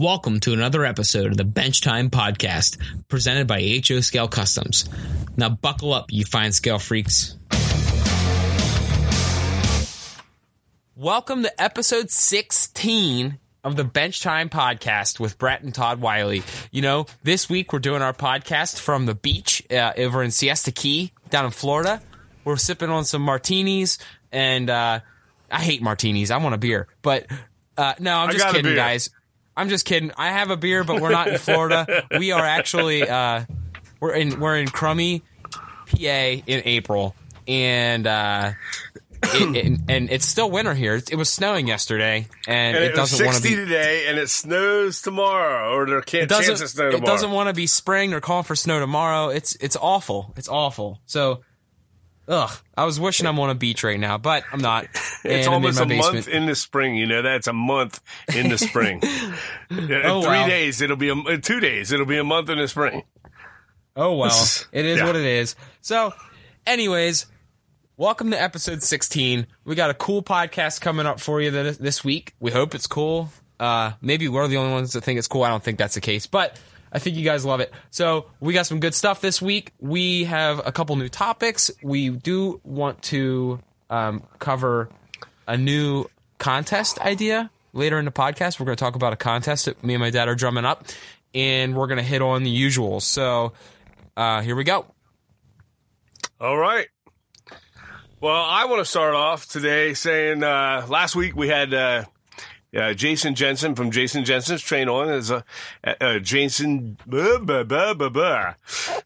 Welcome to another episode of the Bench Time Podcast, presented by HO Scale Customs. Now, buckle up, you fine scale freaks. Welcome to episode 16 of the Bench Time Podcast with Brett and Todd Wiley. You know, this week we're doing our podcast from the beach uh, over in Siesta Key down in Florida. We're sipping on some martinis, and uh, I hate martinis. I want a beer, but uh, no, I'm just kidding, guys. I'm just kidding. I have a beer, but we're not in Florida. we are actually uh, we're in we're in Crummy, PA in April, and uh, it, it- and it's still winter here. It was snowing yesterday, and, And it, doesn't want to 60 be. today, and it snows tomorrow, or there can't It chance doesn't. of snow It doesn't want to be spring or calling for snow tomorrow. It's it's awful. It's awful. So, ugh. I was wishing I'm on a beach right now, but I'm not. It's and almost a basement. month in the spring. You know that's a month in the spring. In Oh, three wow. days, it'll be a, two days. It'll be a month in the spring. Oh well, it is Yeah. what it is. So, anyways, welcome to episode 16. We got a cool podcast coming up for you this week. We hope it's cool. Uh, maybe we're the only ones that think it's cool. I don't think that's the case, but I think you guys love it. So we got some good stuff this week. We have a couple new topics. We do want to um, cover a new contest idea later in the podcast. We're going to talk about a contest that me and my dad are drumming up, and we're going to hit on the usual. So uh, here we go. All right. Well, I want to start off today saying uh, last week we had uh, uh, Jason Jensen from Jason Jensen's Train On is a uh, Jason. Blah, blah, blah, blah, blah.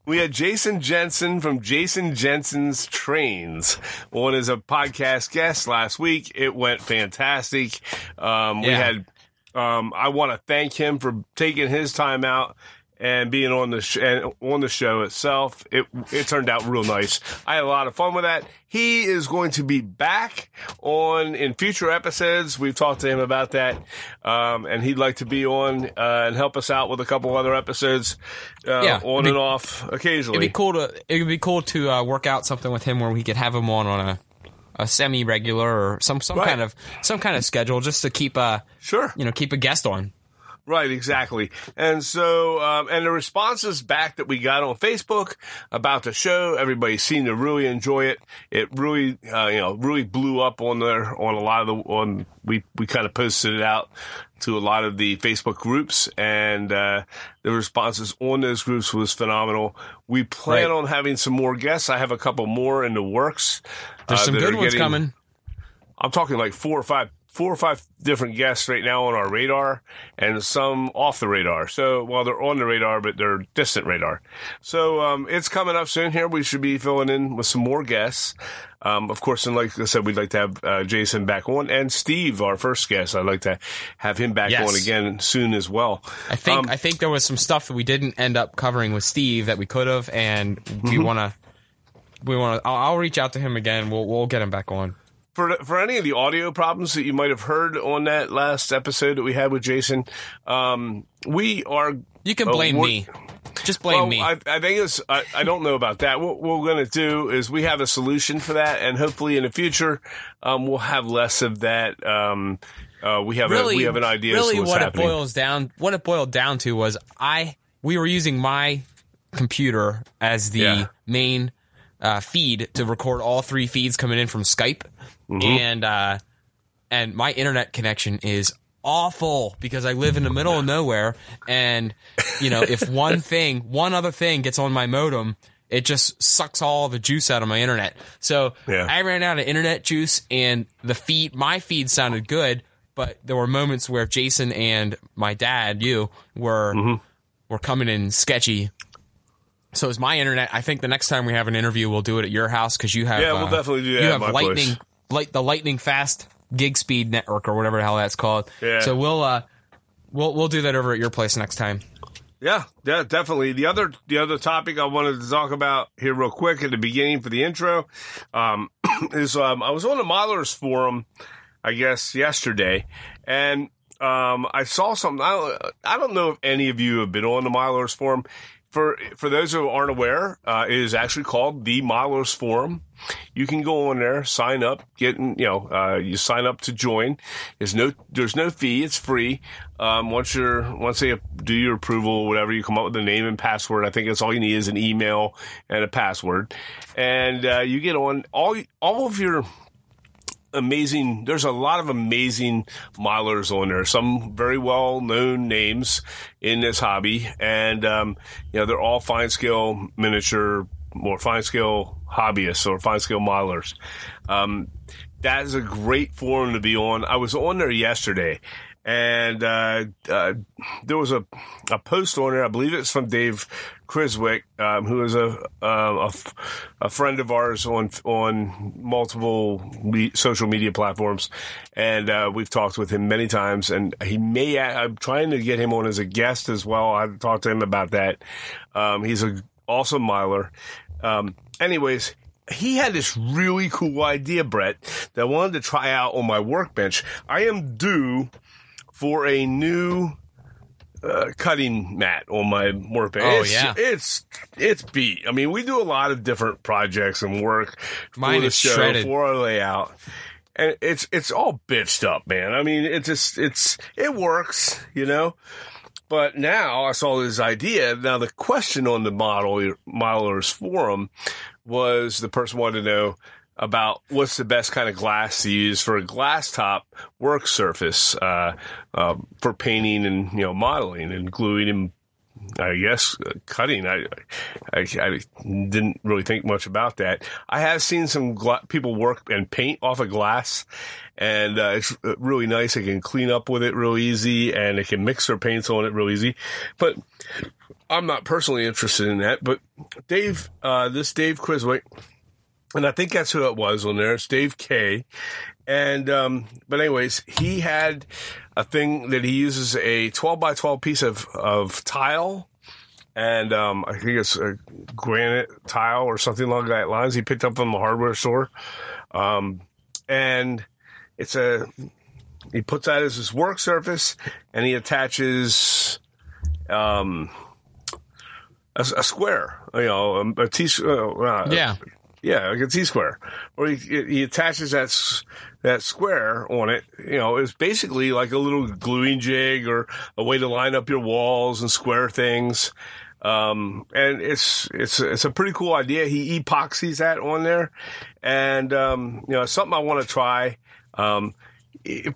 We had Jason Jensen from Jason Jensen's Trains on as a podcast guest last week. It went fantastic. Um, We had. Um, I want to thank him for taking his time out and being on the sh- and on the show itself. It it turned out real nice. I had a lot of fun with that. He is going to be back on in future episodes. We've talked to him about that, um, and he'd like to be on uh, and help us out with a couple other episodes, uh, Yeah, on be- and off occasionally. It'd be cool to it'd be cool to uh, work out something with him where we could have him on on a, a semi regular or some some Right. kind of some kind of schedule just to keep uh Sure. you know keep a guest on. Right, exactly. And so, um, and the responses back that we got on Facebook about the show, everybody seemed to really enjoy it. It really, uh, you know, really blew up on there on a lot of the, on, we, we kind of posted it out to a lot of the Facebook groups and, uh, the responses on those groups was phenomenal. We plan Right. on having some more guests. I have a couple more in the works. There's uh, some good ones getting- coming. I'm talking like four or five, four or five different guests right now on our radar, and some off the radar. So, well, they're on the radar, but they're distant radar. So, um, it's coming up soon. Here, we should be filling in with some more guests. Um, of course, and like I said, we'd like to have uh, Jason back on, and Steve, our first guest. I'd like to have him back Yes. on again soon as well. I think Um, I think there was some stuff that we didn't end up covering with Steve that we could have, and we Mm-hmm. want to we want to. I'll, I'll reach out to him again. We'll we'll get him back on. For for any of the audio problems that you might have heard on that last episode that we had with Jason, um, we are. You can blame me. Just blame well, me. I, I think it's. I, I don't know about that. What we're going to do is we have a solution for that, and hopefully in the future, um, we'll have less of that. Um, uh, we have really, a, we have an idea. Really, as to what's what happening. it boils down, what it boiled down to was I we were using my computer as the Yeah. main uh, feed to record all three feeds coming in from Skype, Mm-hmm. and uh, and my internet connection is awful because I live in the middle of nowhere, and you know if one thing, one other thing gets on my modem. It just sucks all the juice out of my internet. So Yeah. I ran out of internet juice, and the feed, my feed sounded good, but there were moments where Jason and my dad, you, were Mm-hmm. were coming in sketchy. So is my internet. I think the next time we have an interview, we'll do it at your house because you have. Yeah, we'll uh, definitely do that You at have my lightning, place. Light the lightning fast gig speed network or whatever the hell that's called. Yeah. So we'll uh, we'll we'll do that over at your place next time. Yeah, yeah, definitely. The other the other topic I wanted to talk about here real quick at the beginning for the intro um, is um, I was on the modelers forum, I guess yesterday, and um, I saw something. I don't, I don't know if any of you have been on the modelers forum. For for those who aren't aware, uh, it is actually called the Modelers Forum. You can go on there, sign up, get you know, uh, you sign up to join. There's no there's no fee. It's free. Um, once you're once they do your approval, whatever, you come up with a name and password. I think that's all you need is an email and a password, and uh, you get on all all of your amazing. There's a lot of amazing modelers on there. Some very well known names in this hobby, and um, you know they're all fine scale miniature or fine scale hobbyists or fine scale modelers. Um, that is a great forum to be on. I was on there yesterday, and uh, uh, there was a, a post on it. I believe it's from Dave Criswick, um, who is a, a, f- a friend of ours on on multiple me- social media platforms, and uh, we've talked with him many times. And he may I'm trying to get him on as a guest as well. I talked to him about that. Um, he's an awesome miler. Um, anyways, he had this really cool idea, Brett, that I wanted to try out on my workbench. I am due for a new uh, cutting mat on my workbench. Oh, it's, yeah. it's it's beat. I mean, we do a lot of different projects and work Mine for the is show shredded. for our layout. And it's it's all bitched up, man. I mean, it just it's it works, you know. But now I saw this idea. Now the question on the model modelers forum was the person wanted to know about what's the best kind of glass to use for a glass top work surface uh, uh, for painting and you know modeling and gluing and I guess uh, cutting. I, I I didn't really think much about that. I have seen some gla- people work and paint off of glass, and uh, it's really nice. They can clean up with it real easy, and they can mix their paints on it real easy. But I'm not personally interested in that. But Dave, uh, this Dave Criswick, and I think that's who it was on there. It's Dave K. And um, but anyways, he had a thing that he uses a 12 by 12 piece of of tile, and um, I think it's a granite tile or something along that lines. He picked up from the hardware store, um, and it's a he puts that as his work surface, and he attaches um a, a square, you know, a, a T. Uh, Yeah. Yeah, like a T square, or he, he attaches that that square on it. You know, it's basically like a little gluing jig or a way to line up your walls and square things. Um, and it's it's it's a pretty cool idea. He epoxies that on there, and um, you know, something I want to try. Um,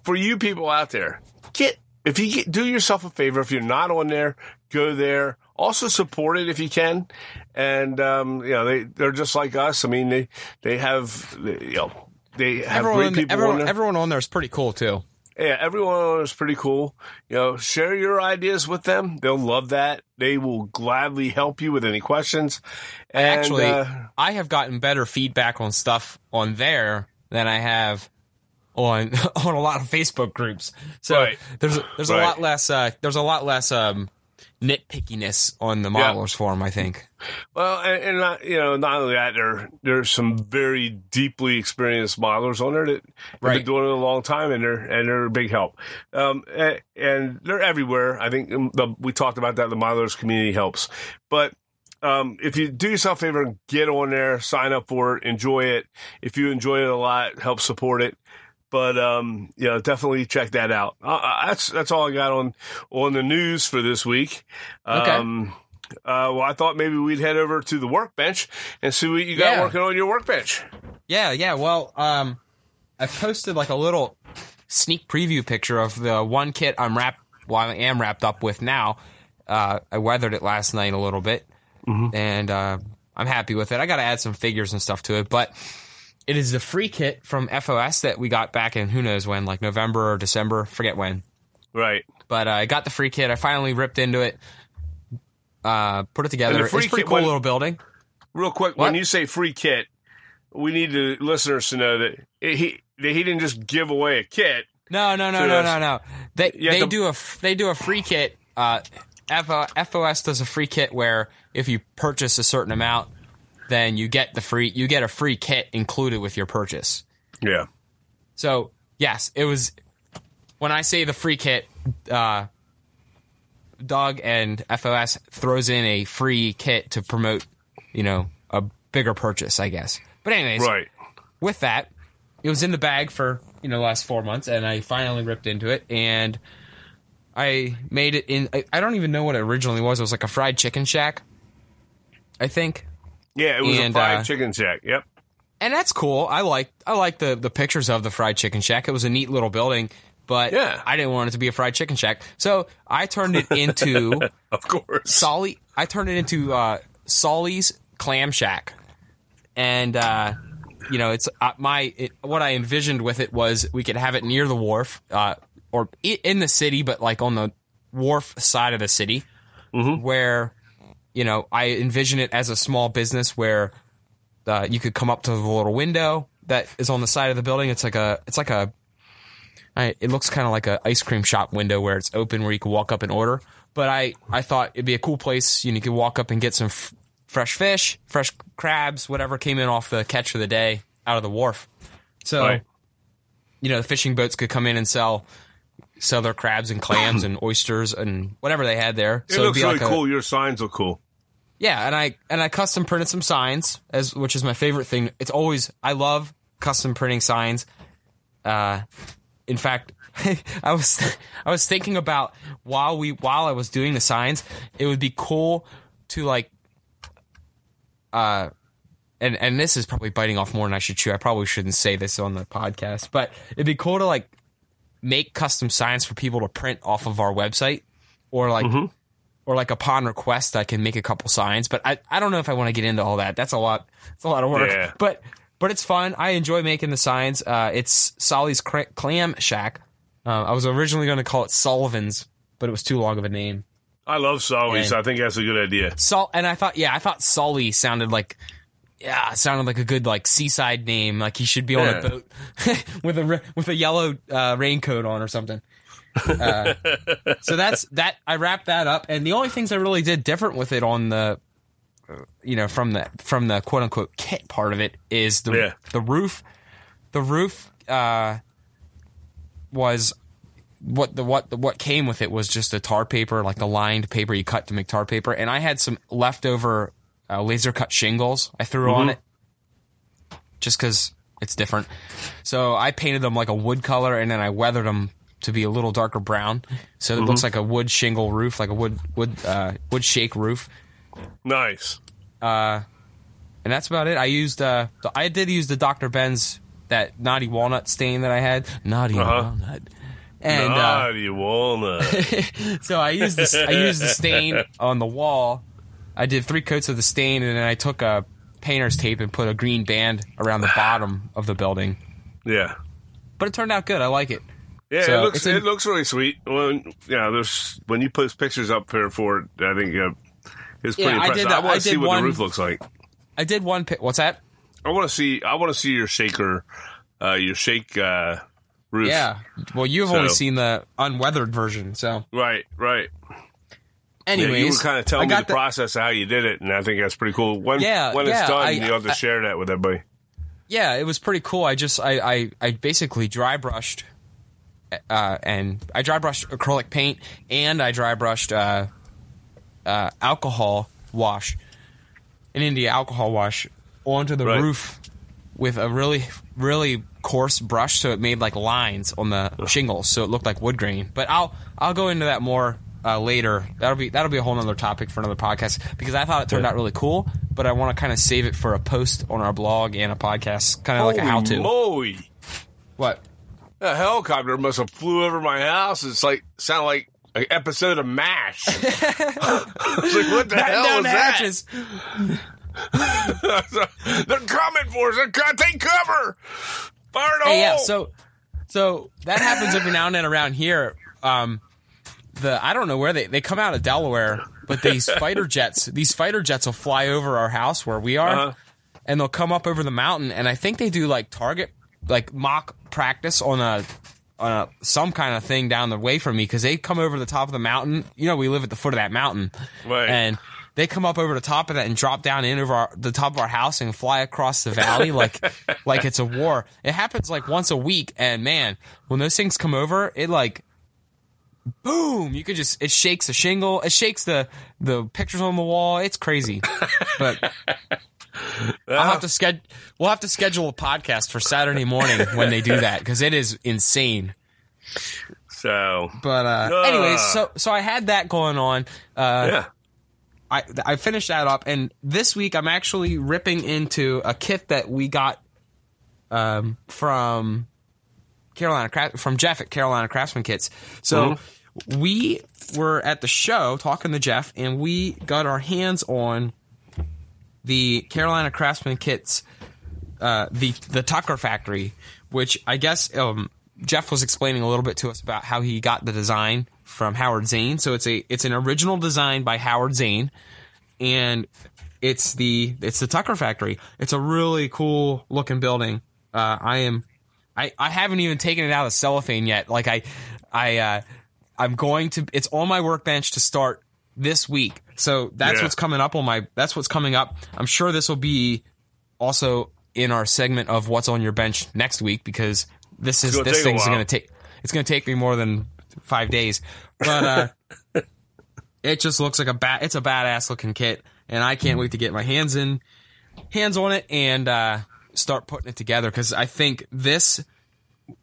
for you people out there, get if you get, do yourself a favor. If you're not on there, go there. Also support it if you can, and um, you know they they're just like us. I mean they they have you know they have Everyone, great people everyone, on there. everyone on there is pretty cool too. yeah, everyone on there is pretty cool. You know, share your ideas with them. They'll love that. They will gladly help you with any questions. And, Actually, uh, I have gotten better feedback on stuff on there than I have on on a lot of Facebook groups. So Right. there's there's Right. a lot less uh, there's a lot less um, nitpickiness on the Yeah. modelers forum. I think. Well, and, and not, you know, not only that, there there's some very deeply experienced modelers on there that have been doing it a long time, and they're and they're a big help. Um, and, and they're everywhere. I think um, the, we talked about that. The modelers community helps, but. Um, if you do yourself a favor and get on there, sign up for it, enjoy it. If you enjoy it a lot, help support it. But um, you know, definitely check that out. Uh, that's that's all I got on on the news for this week. Okay. Um, uh, well, I thought maybe we'd head over to the workbench and see what you got Yeah. working on your workbench. Yeah, yeah. Well, um, I posted like a little sneak preview picture of the one kit I'm wrapped. Well, I am wrapped up with now. Uh, I weathered it last night a little bit, and uh, I'm happy with it. I got to add some figures and stuff to it, but it is the free kit from FOS that we got back in who knows when, like November or December, forget when. Right. But uh, I got the free kit. I finally ripped into it, uh, put it together. It's a pretty cool went- little building. Real quick, What? when you say free kit, we need the listeners to know that he that he didn't just give away a kit. No, no, no, no, no, no. They they the- do a they do a free kit. Uh, FOS does a free kit where if you purchase a certain amount, then you get the free you get a free kit included with your purchase. Yeah. So yes, it was when I say the free kit. Uh, Doug and FOS throws in a free kit to promote, you know, a bigger purchase, I guess. But anyways, Right. with that, it was in the bag for you know the last four months, and I finally ripped into it, and I made it in. I, I don't even know what it originally was. It was like a fried chicken shack, I think, Yeah, it was And, a fried uh, chicken shack. Yep. and that's cool. I like I like the the pictures of the fried chicken shack. It was a neat little building, but Yeah. I didn't want it to be a fried chicken shack, so I turned it into Of course. Solly. I turned it into uh, Solly's Clam Shack, and uh, you know, it's uh, my it, what I envisioned with it was we could have it near the wharf, uh, or in the city, but like on the wharf side of the city, where you know I envision it as a small business where uh, you could come up to the little window that is on the side of the building. It's like a it's like a I, it looks kind of like a ice cream shop window where it's open where you can walk up and order. But I, I thought it'd be a cool place. You, know, you could walk up and get some f- fresh fish, fresh crabs, whatever came in off the catch of the day out of the wharf. So, Right. you know, the fishing boats could come in and sell sell their crabs and clams and oysters and whatever they had there. It so looks be really like a- cool. Your signs look cool. Yeah, and I and I custom printed some signs as which is my favorite thing. It's always I love custom printing signs. Uh, in fact, I was I was thinking about while we while I was doing the signs, it would be cool to like uh and and this is probably biting off more than I should chew. I probably shouldn't say this on the podcast, but it'd be cool to like make custom signs for people to print off of our website or like or like upon request I can make a couple signs, but I, I don't know if I want to get into all that. That's a lot. It's a lot of work. Yeah. But but it's fun. I enjoy making the signs. Uh, it's Solly's Clam Shack. Uh, I was originally going to call it Sullivan's, but it was too long of a name. I love Sully's. And- I think that's a good idea. Sol and I thought yeah, I thought Solly sounded like yeah, it sounded like a good like seaside name. Like he should be on Yeah. a boat with a with a yellow uh, raincoat on or something. Uh, so that's that. I wrapped that up, and the only things I really did different with it on the, you know, from the from the quote unquote kit part of it is the Yeah. the roof. The roof uh, was what the what the what came with it was just a tar paper, like the lined paper you cut to make tar paper, and I had some leftover uh, laser cut shingles I threw on it, just because it's different. So I painted them like a wood color, and then I weathered them to be a little darker brown, so it looks like a wood shingle roof, like a wood wood uh, wood shake roof. Nice. Uh, and that's about it. I used uh, I did use the Dr. Ben's that naughty walnut stain that I had, naughty Uh-huh. walnut, and uh, Naughty walnut. so I used this. I used the stain on the wall. I did three coats of the stain, and then I took a painter's tape and put a green band around the bottom of the building. yeah. But it turned out good. I like it. Yeah, So, it looks in- it looks really sweet. When yeah, there's when you post pictures up here for it, I think uh, it's pretty Yeah, I impressive. did, I, want I to see what one- the roof looks like. I did one. What's that? I want to see. I want to see your shaker, uh, your shake uh, roof. Yeah. Well, you've only seen the unweathered version, so. Right. Right. Anyways, yeah, you were kind of telling me got the, process of how you did it, and I think that's pretty cool. When Yeah, when yeah, it's done, I- you have to I- share that with everybody. yeah, it was pretty cool. I just I I, I basically dry brushed, uh, and I dry brushed acrylic paint, and I dry brushed uh, uh, alcohol wash, an India alcohol wash onto the Right. roof with a really really coarse brush, so it made like lines on the shingles, so it looked like wood grain. But I'll I'll go into that more. Uh, later, that'll be that'll be a whole other topic for another podcast because I thought it turned out really cool, but I want to kind of save it for a post on our blog and a podcast, kind of like a how to. moly! What? A helicopter must have flew over my house. It's like sound like an episode of Mash. Like, what the Batten hell down was the that? They're coming for us. They're take cover. Fire Hey, yeah. So, so that happens every now and then around here. Um, the I don't know where they they come out of Delaware, but these fighter jets, these fighter jets will fly over our house where we are, Uh-huh. and they'll come up over the mountain, and I think they do like target, like mock practice on a. On a, some kind of thing down the way from me because they come over the top of the mountain. You know, we live at the foot of that mountain, Right. and they come up over the top of that and drop down in over our, the top of our house and fly across the valley like like it's a war. It happens like once a week, and man, when those things come over, it like boom, you could just it shakes the shingle, it shakes the the pictures on the wall. It's crazy. but I'll have to schedule. We'll have to schedule a podcast for Saturday morning when they do that because it is insane. So, But uh, anyways, so so I had that going on. Uh, yeah. I I finished that up, and this week I'm actually ripping into a kit that we got um, from Carolina Cra- from Jeff at Carolina Craftsman Kits. So we were at the show talking to Jeff, and we got our hands on the Carolina Craftsman Kits, uh, the the Tucker Factory, which I guess um, Jeff was explaining a little bit to us about how he got the design from Howard Zane. So it's a it's an original design by Howard Zane, and it's the it's the Tucker Factory. It's a really cool looking building. Uh, I am I, I haven't even taken it out of cellophane yet. Like I I uh, I'm going to it's on my workbench to start this week. So that's Yeah. what's coming up on my that's what's coming up. I'm sure this will be also in our segment of what's on your bench next week because this is this thing's going to take it's going to take me more than 5 days. But uh it just looks like a bat it's a badass looking kit and I can't wait to get my hands in hands on it and uh start putting it together cuz I think this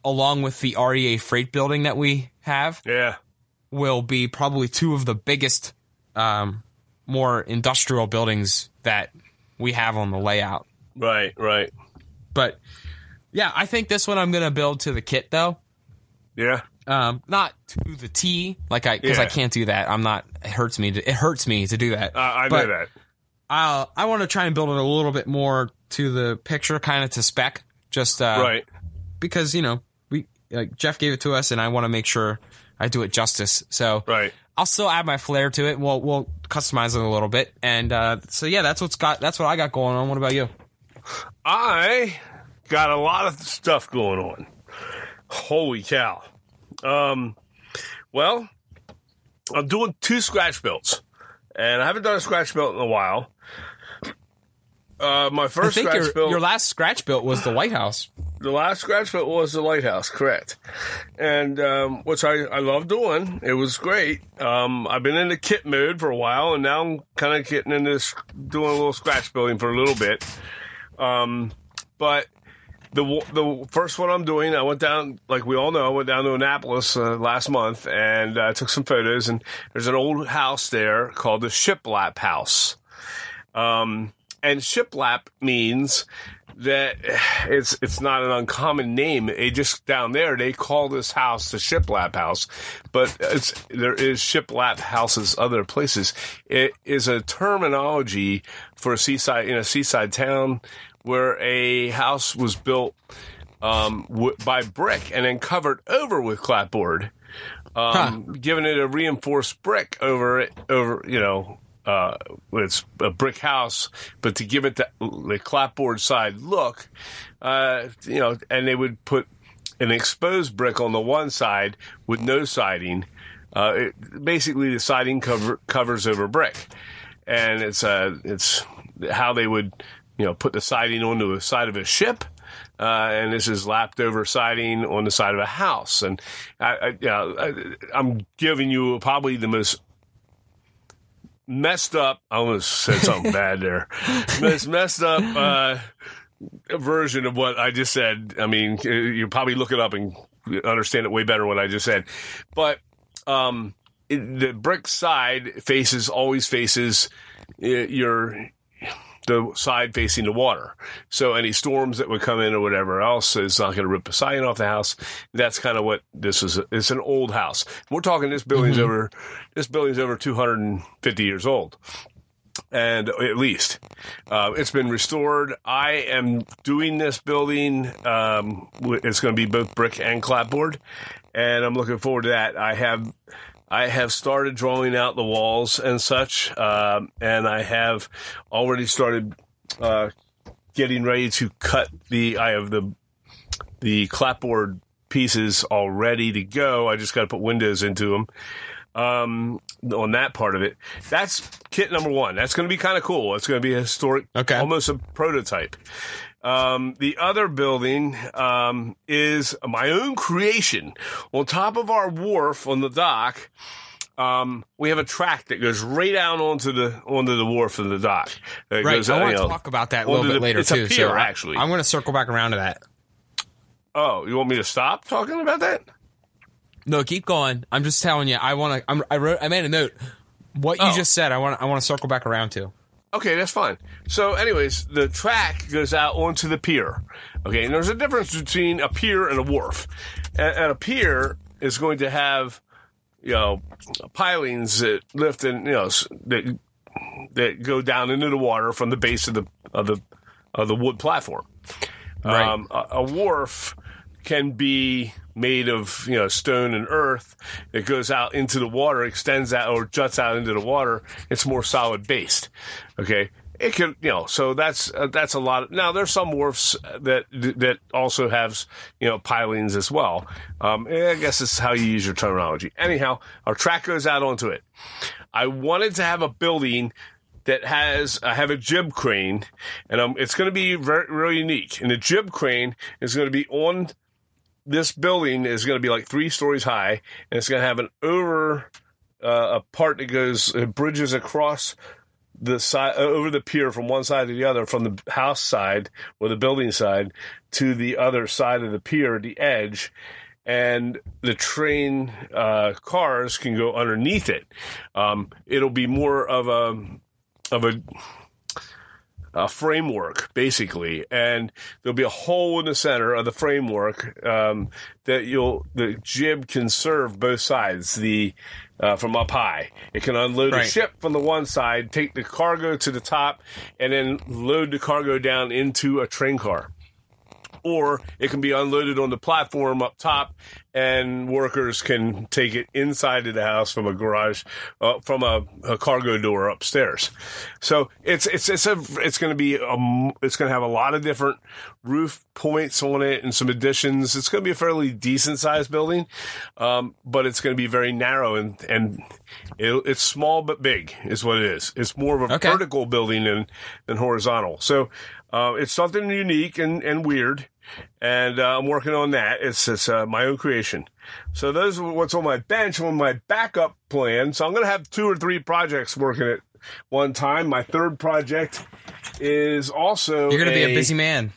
along with the REA freight building that we have Yeah. will be probably two of the biggest, um, more industrial buildings that we have on the layout. Right. Right. But yeah, I think this one I'm gonna build to the kit though. Yeah. Um, not to the T, like I because I can't do that. I'm not. It hurts me. To, it hurts me to do that. Uh, I But know that. I'll, I want to try and build it a little bit more to the picture, kind of to spec. Just uh, right. because you know we like Jeff gave it to us, and I want to make sure I do it justice. So Right. I'll still add my flair to it. We'll we'll customize it a little bit, and uh, so yeah, that's what's got that's what I got going on. What about you? I got a lot of stuff going on. Holy cow. Um, well, I'm doing two scratch builds, and I haven't done a scratch build in a while. Uh, my first scratch your build, your last scratch built was the White House. the last scratch build was the lighthouse, correct? And um, which I, I love doing. It was great. Um, I've been in the kit mode for a while, and now I'm kind of getting into this, doing a little scratch building for a little bit. Um, but the the first one I'm doing, I went down, like we all know, I went down to Annapolis uh, last month and uh, took some photos. And there's an old house there called the Shiplap House. Um, and shiplap means that it's it's not an uncommon name. They just down there they call this house the shiplap house, but it's there is shiplap houses other places. It is a terminology for a seaside in a seaside town where a house was built um, w- by brick and then covered over with clapboard, um, giving it a reinforced brick over it over you know uh, it's a brick house, but to give it the, the clapboard side look, uh, you know, and they would put an exposed brick on the one side with no siding. Uh, it, basically, the siding cover covers over brick, and it's uh, it's how they would you know put the siding onto the side of a ship. Uh, and this is lapped over siding on the side of a house, and I, I, you know, giving you probably the most messed up. I almost said something bad there. This messed up uh, version of what I just said. I mean, you probably look it up and understand it way better what I just said. But um, it, the brick side faces always faces uh, your the side facing the water. So any storms that would come in or whatever else is not going to rip the siding off the house. That's kind of what this is. It's an old house. We're talking this building's over. This building's over 250 years old. And at least uh, it's been restored. I am doing this building. Um, it's going to be both brick and clapboard, and I'm looking forward to that. I have I have started drawing out the walls and such, um, and I have already started uh, getting ready to cut the. I have the the clapboard pieces all ready to go. I just got to put windows into them. Um, on that part of it, that's kit number one. That's going to be kind of cool. It's going to be a historic, Okay. almost a prototype. Um, the other building um, is my own creation. On top of our wharf on the dock, um, we have a track that goes right down onto the onto the wharf of the dock. It Right. goes, I want to know- talk about that a little bit the- later it's a too. pier, so actually. I'm going to circle back around to that. Oh, you want me to stop talking about that? No, keep going. I'm just telling you. I want to. I wrote. I made a note. What you Oh. just said, I want. I want to circle back around to. Okay, that's fine. So, anyways, the track goes out onto the pier. Okay, and there's a difference between a pier and a wharf. And, and a pier is going to have, you know, pilings that lift and you know that that go down into the water from the base of the of the of the wood platform. Right. Um, a, a wharf can be made of you know stone and earth. It goes out into the water, extends out or juts out into the water. It's more solid based. Okay, it can you know so that's uh, that's a lot. Of, now there's some wharfs that that also have you know pilings as well. Um, I guess it's how you use your terminology. Anyhow, our track goes out onto it. I wanted to have a building that has I have a jib crane, and um, it's going to be very really unique. And the jib crane is going to be on this building is going to be like three stories high, and it's going to have an over uh, a part that goes it bridges across the side uh, over the pier from one side to the other, from the house side or the building side to the other side of the pier, the edge. And the train uh, cars can go underneath it. Um, it'll be more of a of a a framework basically. And there'll be a hole in the center of the framework um, that you'll the jib can serve both sides the uh, from up high. It can unload a ship from the one side take the cargo to the top and then load the cargo down into a train car or it can be unloaded on the platform up top and workers can take it inside of the house from a garage uh, from a, a cargo door upstairs. So it's it's it's a it's going to be um it's going to have a lot of different roof points on it and some additions. It's going to be a fairly decent sized building um, but it's going to be very narrow and and it, it's small but big is what it is. It's more of a Okay. vertical building than than horizontal. So uh, it's something unique and, and weird, and uh, I'm working on that. It's, it's uh, my own creation. So those are what's on my bench, on my backup plan. So I'm going to have two or three projects working at one time. My third project is also You're going to be a busy man.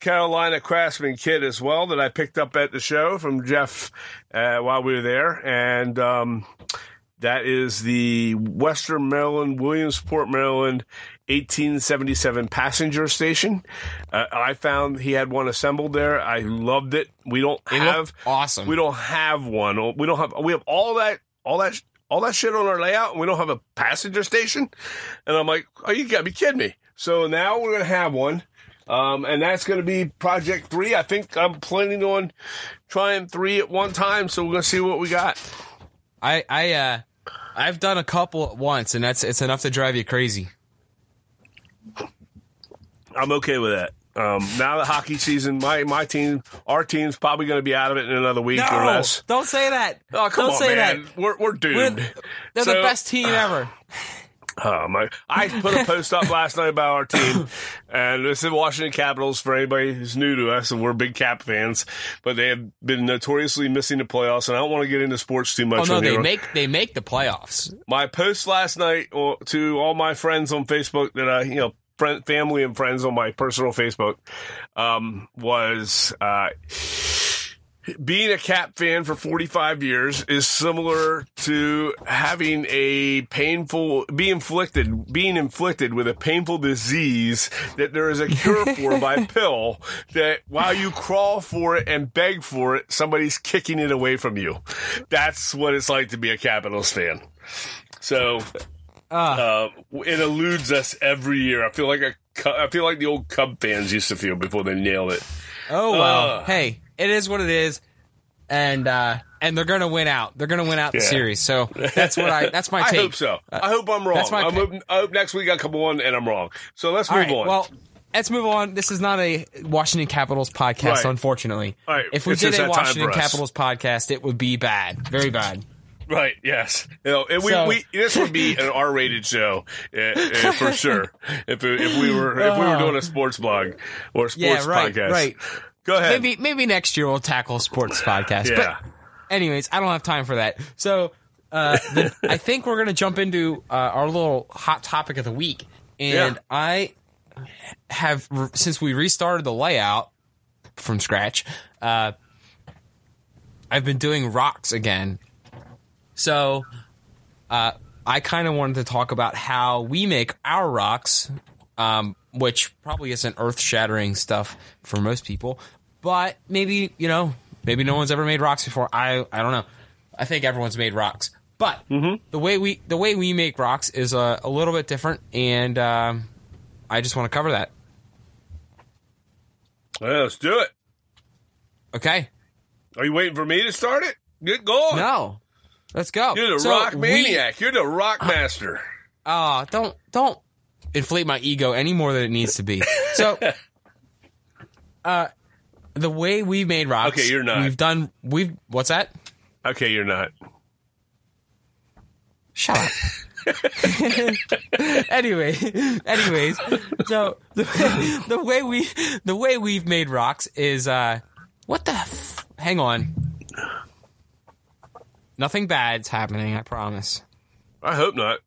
Carolina Craftsman kit as well that I picked up at the show from Jeff uh, while we were there, and um, that is the Western Maryland, Williamsport, Maryland, 1877 passenger station. Uh, I found he had one assembled there. I loved it. We don't It have awesome. we don't have one. We don't have. We have all that. All that. All that shit on our layout, and we don't have a passenger station. And I'm like, oh, you gotta be kidding me. So now we're gonna have one. Um, and that's going to be project three. I think I'm planning on trying three at one time. So we're going to see what we got. I I uh I've done a couple at once, and that's it's enough to drive you crazy. I'm okay with that. Um, now the hockey season, my, my team, our team's probably going to be out of it in another week or less. don't say that. Oh, come don't on, say man. that. We're, we're We're, doomed. they're So- the best team ever. Oh my! I put a post up last night about our team, and this is Washington Capitals. For anybody who's new to us, and we're big Cap fans, but they have been notoriously missing the playoffs. And I don't want to get into sports too Oh much. no, they here. make they make the playoffs. my post last night uh, to all my friends on Facebook that I, you know, friend, family and friends on my personal Facebook, um, was uh, being a Cap fan for 45 years is similar to having a painful, be inflicted, being inflicted with a painful disease that there is a cure for by pill that while you crawl for it and beg for it, somebody's kicking it away from you. That's what it's like to be a Capitals fan. So uh, it eludes us every year. I feel like a, I feel like the old Cub fans used to feel before they nailed it. Oh well. Ugh. hey, it is what it is, and uh and they're gonna win out. They're gonna win out the Yeah. series. So that's what I. That's my I hope so. I hope I'm wrong. that's my I'm pick. I hope next week I come on and I'm wrong. So let's All move right. on. Well, let's move on. This is not a Washington Capitals podcast, Right. unfortunately. Right. If we It's did a Washington. Capitals podcast, it would be bad, very bad. Right. Yes. You know, and we, So- we this would be an R-rated show uh, uh, for sure. If if we were if we were doing a sports blog or a sports Yeah, right, podcast, right. Go ahead. Maybe maybe next year we'll tackle sports podcast. Yeah. But anyways, I don't have time for that. So uh, the, I think we're gonna jump into uh, our little hot topic of the week, and Yeah. I have since we restarted the layout from scratch. Uh, I've been doing rocks again, so uh, I kind of wanted to talk about how we make our rocks, um, which probably isn't earth shattering stuff for most people, but maybe you know, maybe no one's ever made rocks before. I I don't know. I think everyone's made rocks, but the way we the way we make rocks is a, a little bit different, and um, I just want to cover that. Let's do it. Okay, Are you waiting for me to start it? Get going. no, let's go. You're the So rock we- maniac. You're the rock master. Ah, don't don't inflate my ego any more than it needs to be. So, uh, the way we made rocks. Okay, you're not. We've done. We've what's that? Okay, you're not. Shut up. anyway, anyways, so the, the way we the way we've made rocks is uh, what the? F- hang on. Nothing bad's happening. I promise. I hope not.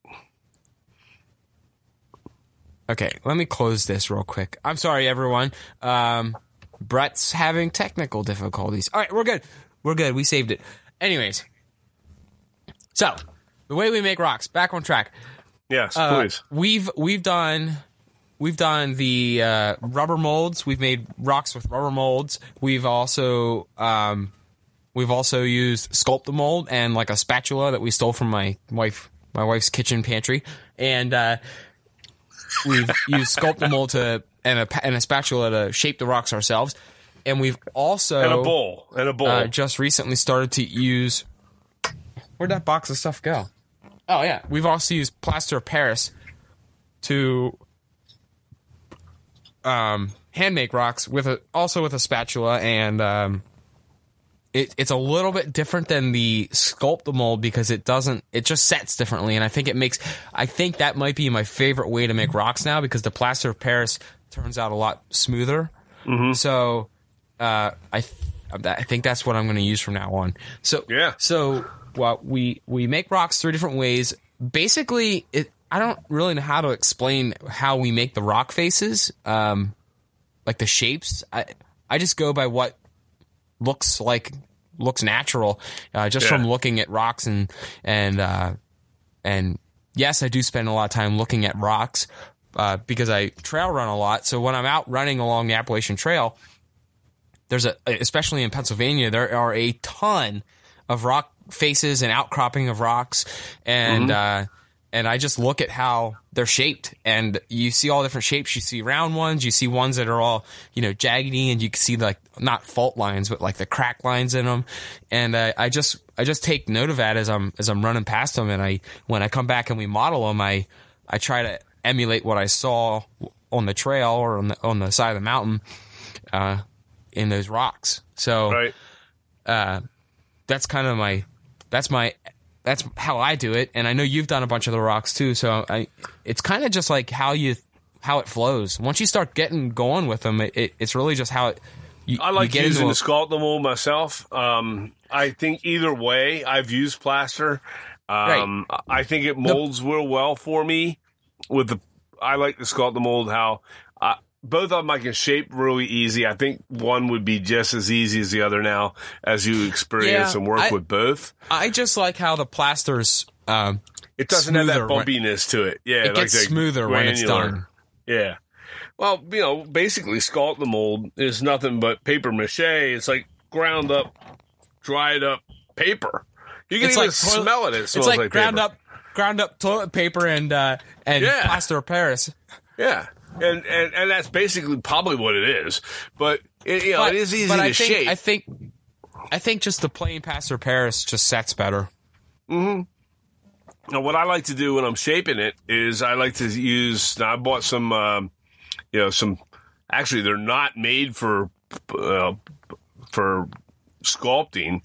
Okay, let me close this real quick. I'm sorry, everyone. Um, Brett's having technical difficulties. All right, we're good. We're good. We saved it. Anyways, so the way we make rocks, back on track. Yes, Uh, please. We've we've done we've done the uh, rubber molds. We've made rocks with rubber molds. We've also um, we've also used Sculptamold and like a spatula that we stole from my wife my wife's kitchen pantry, and uh, we've used Sculptamold to and a and a spatula to shape the rocks ourselves. And we've also And a bowl. And a bowl. uh, just recently started to use. Where'd that box of stuff go? Oh yeah, we've also used plaster of Paris to um, hand make rocks with a also with a spatula, and um, it, it's a little bit different than the Sculptamold because it doesn't it just sets differently, and I think it makes I think that might be my favorite way to make rocks now because the plaster of Paris turns out a lot smoother. So uh, I th- I think that's what I'm going to use from now on. So Yeah. So well, we we make rocks three different ways. Basically, it I don't really know how to explain how we make the rock faces, um, like the shapes. I I just go by what looks like looks natural, uh, just Yeah. from looking at rocks and and uh, and yes, I do spend a lot of time looking at rocks uh, because I trail run a lot. So when I'm out running along the Appalachian Trail, there's a especially in Pennsylvania there are a ton of rock faces and outcropping of rocks. And uh and I just look at how they're shaped. And you see all different shapes. You see round ones. You see ones that are all you know jaggedy. And you can see like not fault lines but like the crack lines in them and uh, I just I just take note of that as I'm as I'm running past them and I when I come back and we model them I I try to emulate what I saw on the trail or on the on the side of the mountain uh in those rocks. So right. that's kind of my that's my that's how I do it. And I know you've done a bunch of the rocks too. So I it's kind of just like how you how it flows. Once you start getting going with them, it, it, it's really just how it. You, I like using into the Sculptamold myself. Um, I think either way, I've used plaster. Um, I think it molds real well for me. With the, I like the Sculptamold. How uh, both of them I can shape really easy. I think one would be just as easy as the other now as you experience Yeah, and work I- with both. I just like how the plasters. Um, It doesn't have that smoother when- bumpiness to it. Yeah, it like gets smoother when it's done. Yeah. Well, you know, basically, Sculptamold is nothing but paper mache. It's like ground up, dried up paper. You can It's even like toilet- smell it. It It's smells like, like, ground paper. up, ground up toilet paper and uh, and Yeah. plaster of Paris. Yeah, and, and and that's basically probably what it is. But it, you know, But, it is easy but to I think, shape. I think, I think just the plain plaster of Paris just sets better. Mhm. Now, what I like to do when I'm shaping it is I like to use. Now, I bought some, um, you know, some. Actually, they're not made for uh, for sculpting,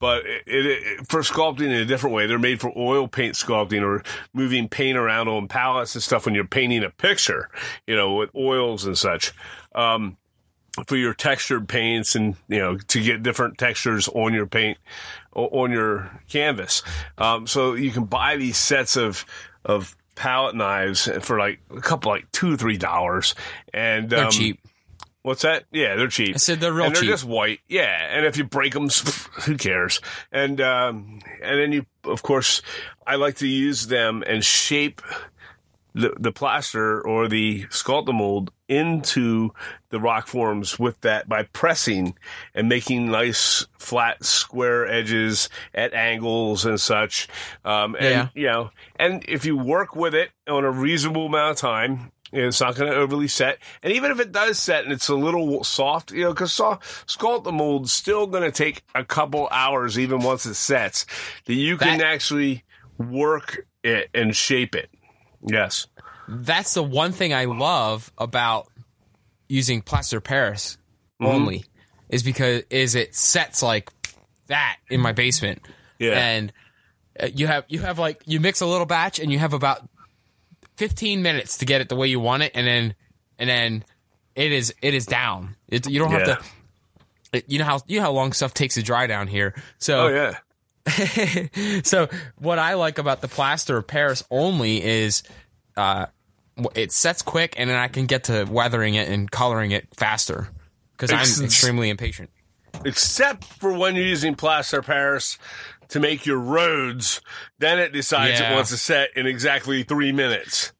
but it, it, for sculpting in a different way. They're made for oil paint sculpting or moving paint around on palettes and stuff when you're painting a picture, you know, with oils and such. Um, for your textured paints and you know to get different textures on your paint on your canvas. Um, so you can buy these sets of of palette knives for like a couple like two or three dollars and They're um, cheap. What's that? Yeah, they're cheap. I said they're real cheap. and they're cheap. just white. Yeah, and if you break them, who cares? And um, and then you, of course, I like to use them and shape the the plaster or the Sculptamold into the rock forms with that by pressing and making nice flat square edges at angles and such. Um, and Yeah. you know, and if you work with it on a reasonable amount of time, it's not going to overly set. And even if it does set and it's a little soft, you know, because Sculptamold's still going to take a couple hours, even once it sets, that you can That- actually work it and shape it. Yes. That's the one thing I love about using plaster Paris Mm-hmm. only is because is it sets like that in my basement. Yeah. And uh, you have you have like you mix a little batch and you have about 15 minutes to get it the way you want it and then and then it is it is down. It, you don't have to it, you know how you know how long stuff takes to dry down here. So Oh yeah. so what I like about the plaster of Paris only is uh, it sets quick, and then I can get to weathering it and coloring it faster because I'm extremely impatient. Except for when you're using plaster Paris to make your roads, then it decides Yeah. it wants to set in exactly three minutes.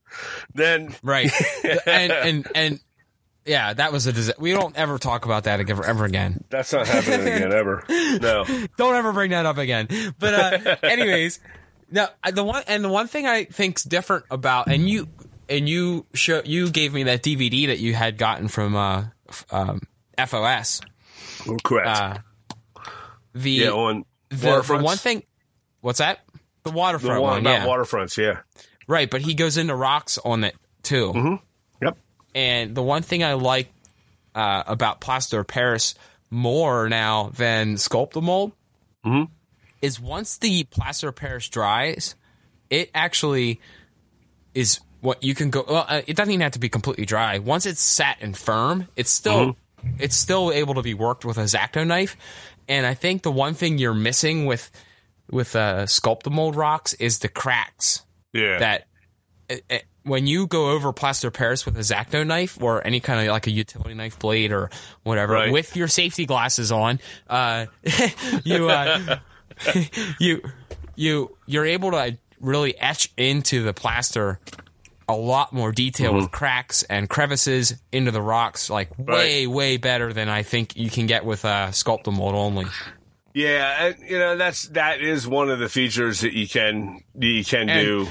Then Right, and and and yeah, that was a disaster. We don't ever talk about that ever, ever again. that's not happening again ever. No. Don't ever bring that up again. But uh, anyways, now the one and the one thing I think's different about and you and you show you gave me that DVD that you had gotten from uh, um, FOS. Correct. Uh, the yeah, on the, the one thing what's that the the waterfront one one about yeah waterfronts, yeah. right but he goes into rocks on it too Mm-hmm. Yep. and the one thing i like uh, about plaster of paris more now than Sculptamold Mm-hmm. Is once the plaster of paris dries it actually is what you can go well uh, it doesn't even have to be completely dry once it's set and firm it's still Mm-hmm. it's still able to be worked with a X-Acto knife and i think the one thing you're missing with with uh Sculptamold rocks is the cracks Yeah. that uh, uh, when you go over plaster paris with a X-Acto knife or any kind of like a utility knife blade or whatever Right. with your safety glasses on uh you uh you you you're able to really etch into the plaster a lot more detail with cracks and crevices into the rocks like way way better than I think you can get with uh sculpt mold only. Yeah, and, you know that's that is one of the features that you can you can And- do.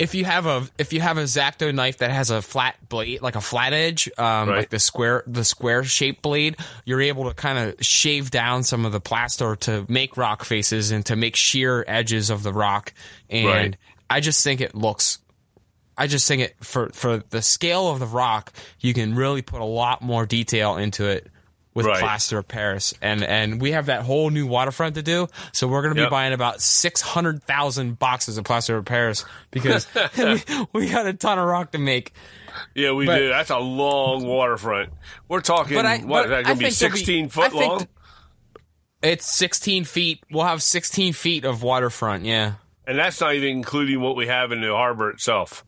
If you have a if you have a X-Acto knife that has a flat blade, like a flat edge, um, Right. like the square the square shaped blade, you're able to kind of shave down some of the plaster to make rock faces and to make sheer edges of the rock. And Right. I just think it looks. I just think it for for the scale of the rock, you can really put a lot more detail into it with Right. plaster of Paris, and and we have that whole new waterfront to do. So we're going to be Yep. buying about six hundred thousand boxes of plaster of Paris because we, we got a ton of rock to make. Yeah, we But- do. That's a long waterfront. We're talking But I- what but that going to be be- sixteen I foot think long. th- It's sixteen feet. We'll have sixteen feet of waterfront. Yeah. and that's not even including what we have in the harbor itself.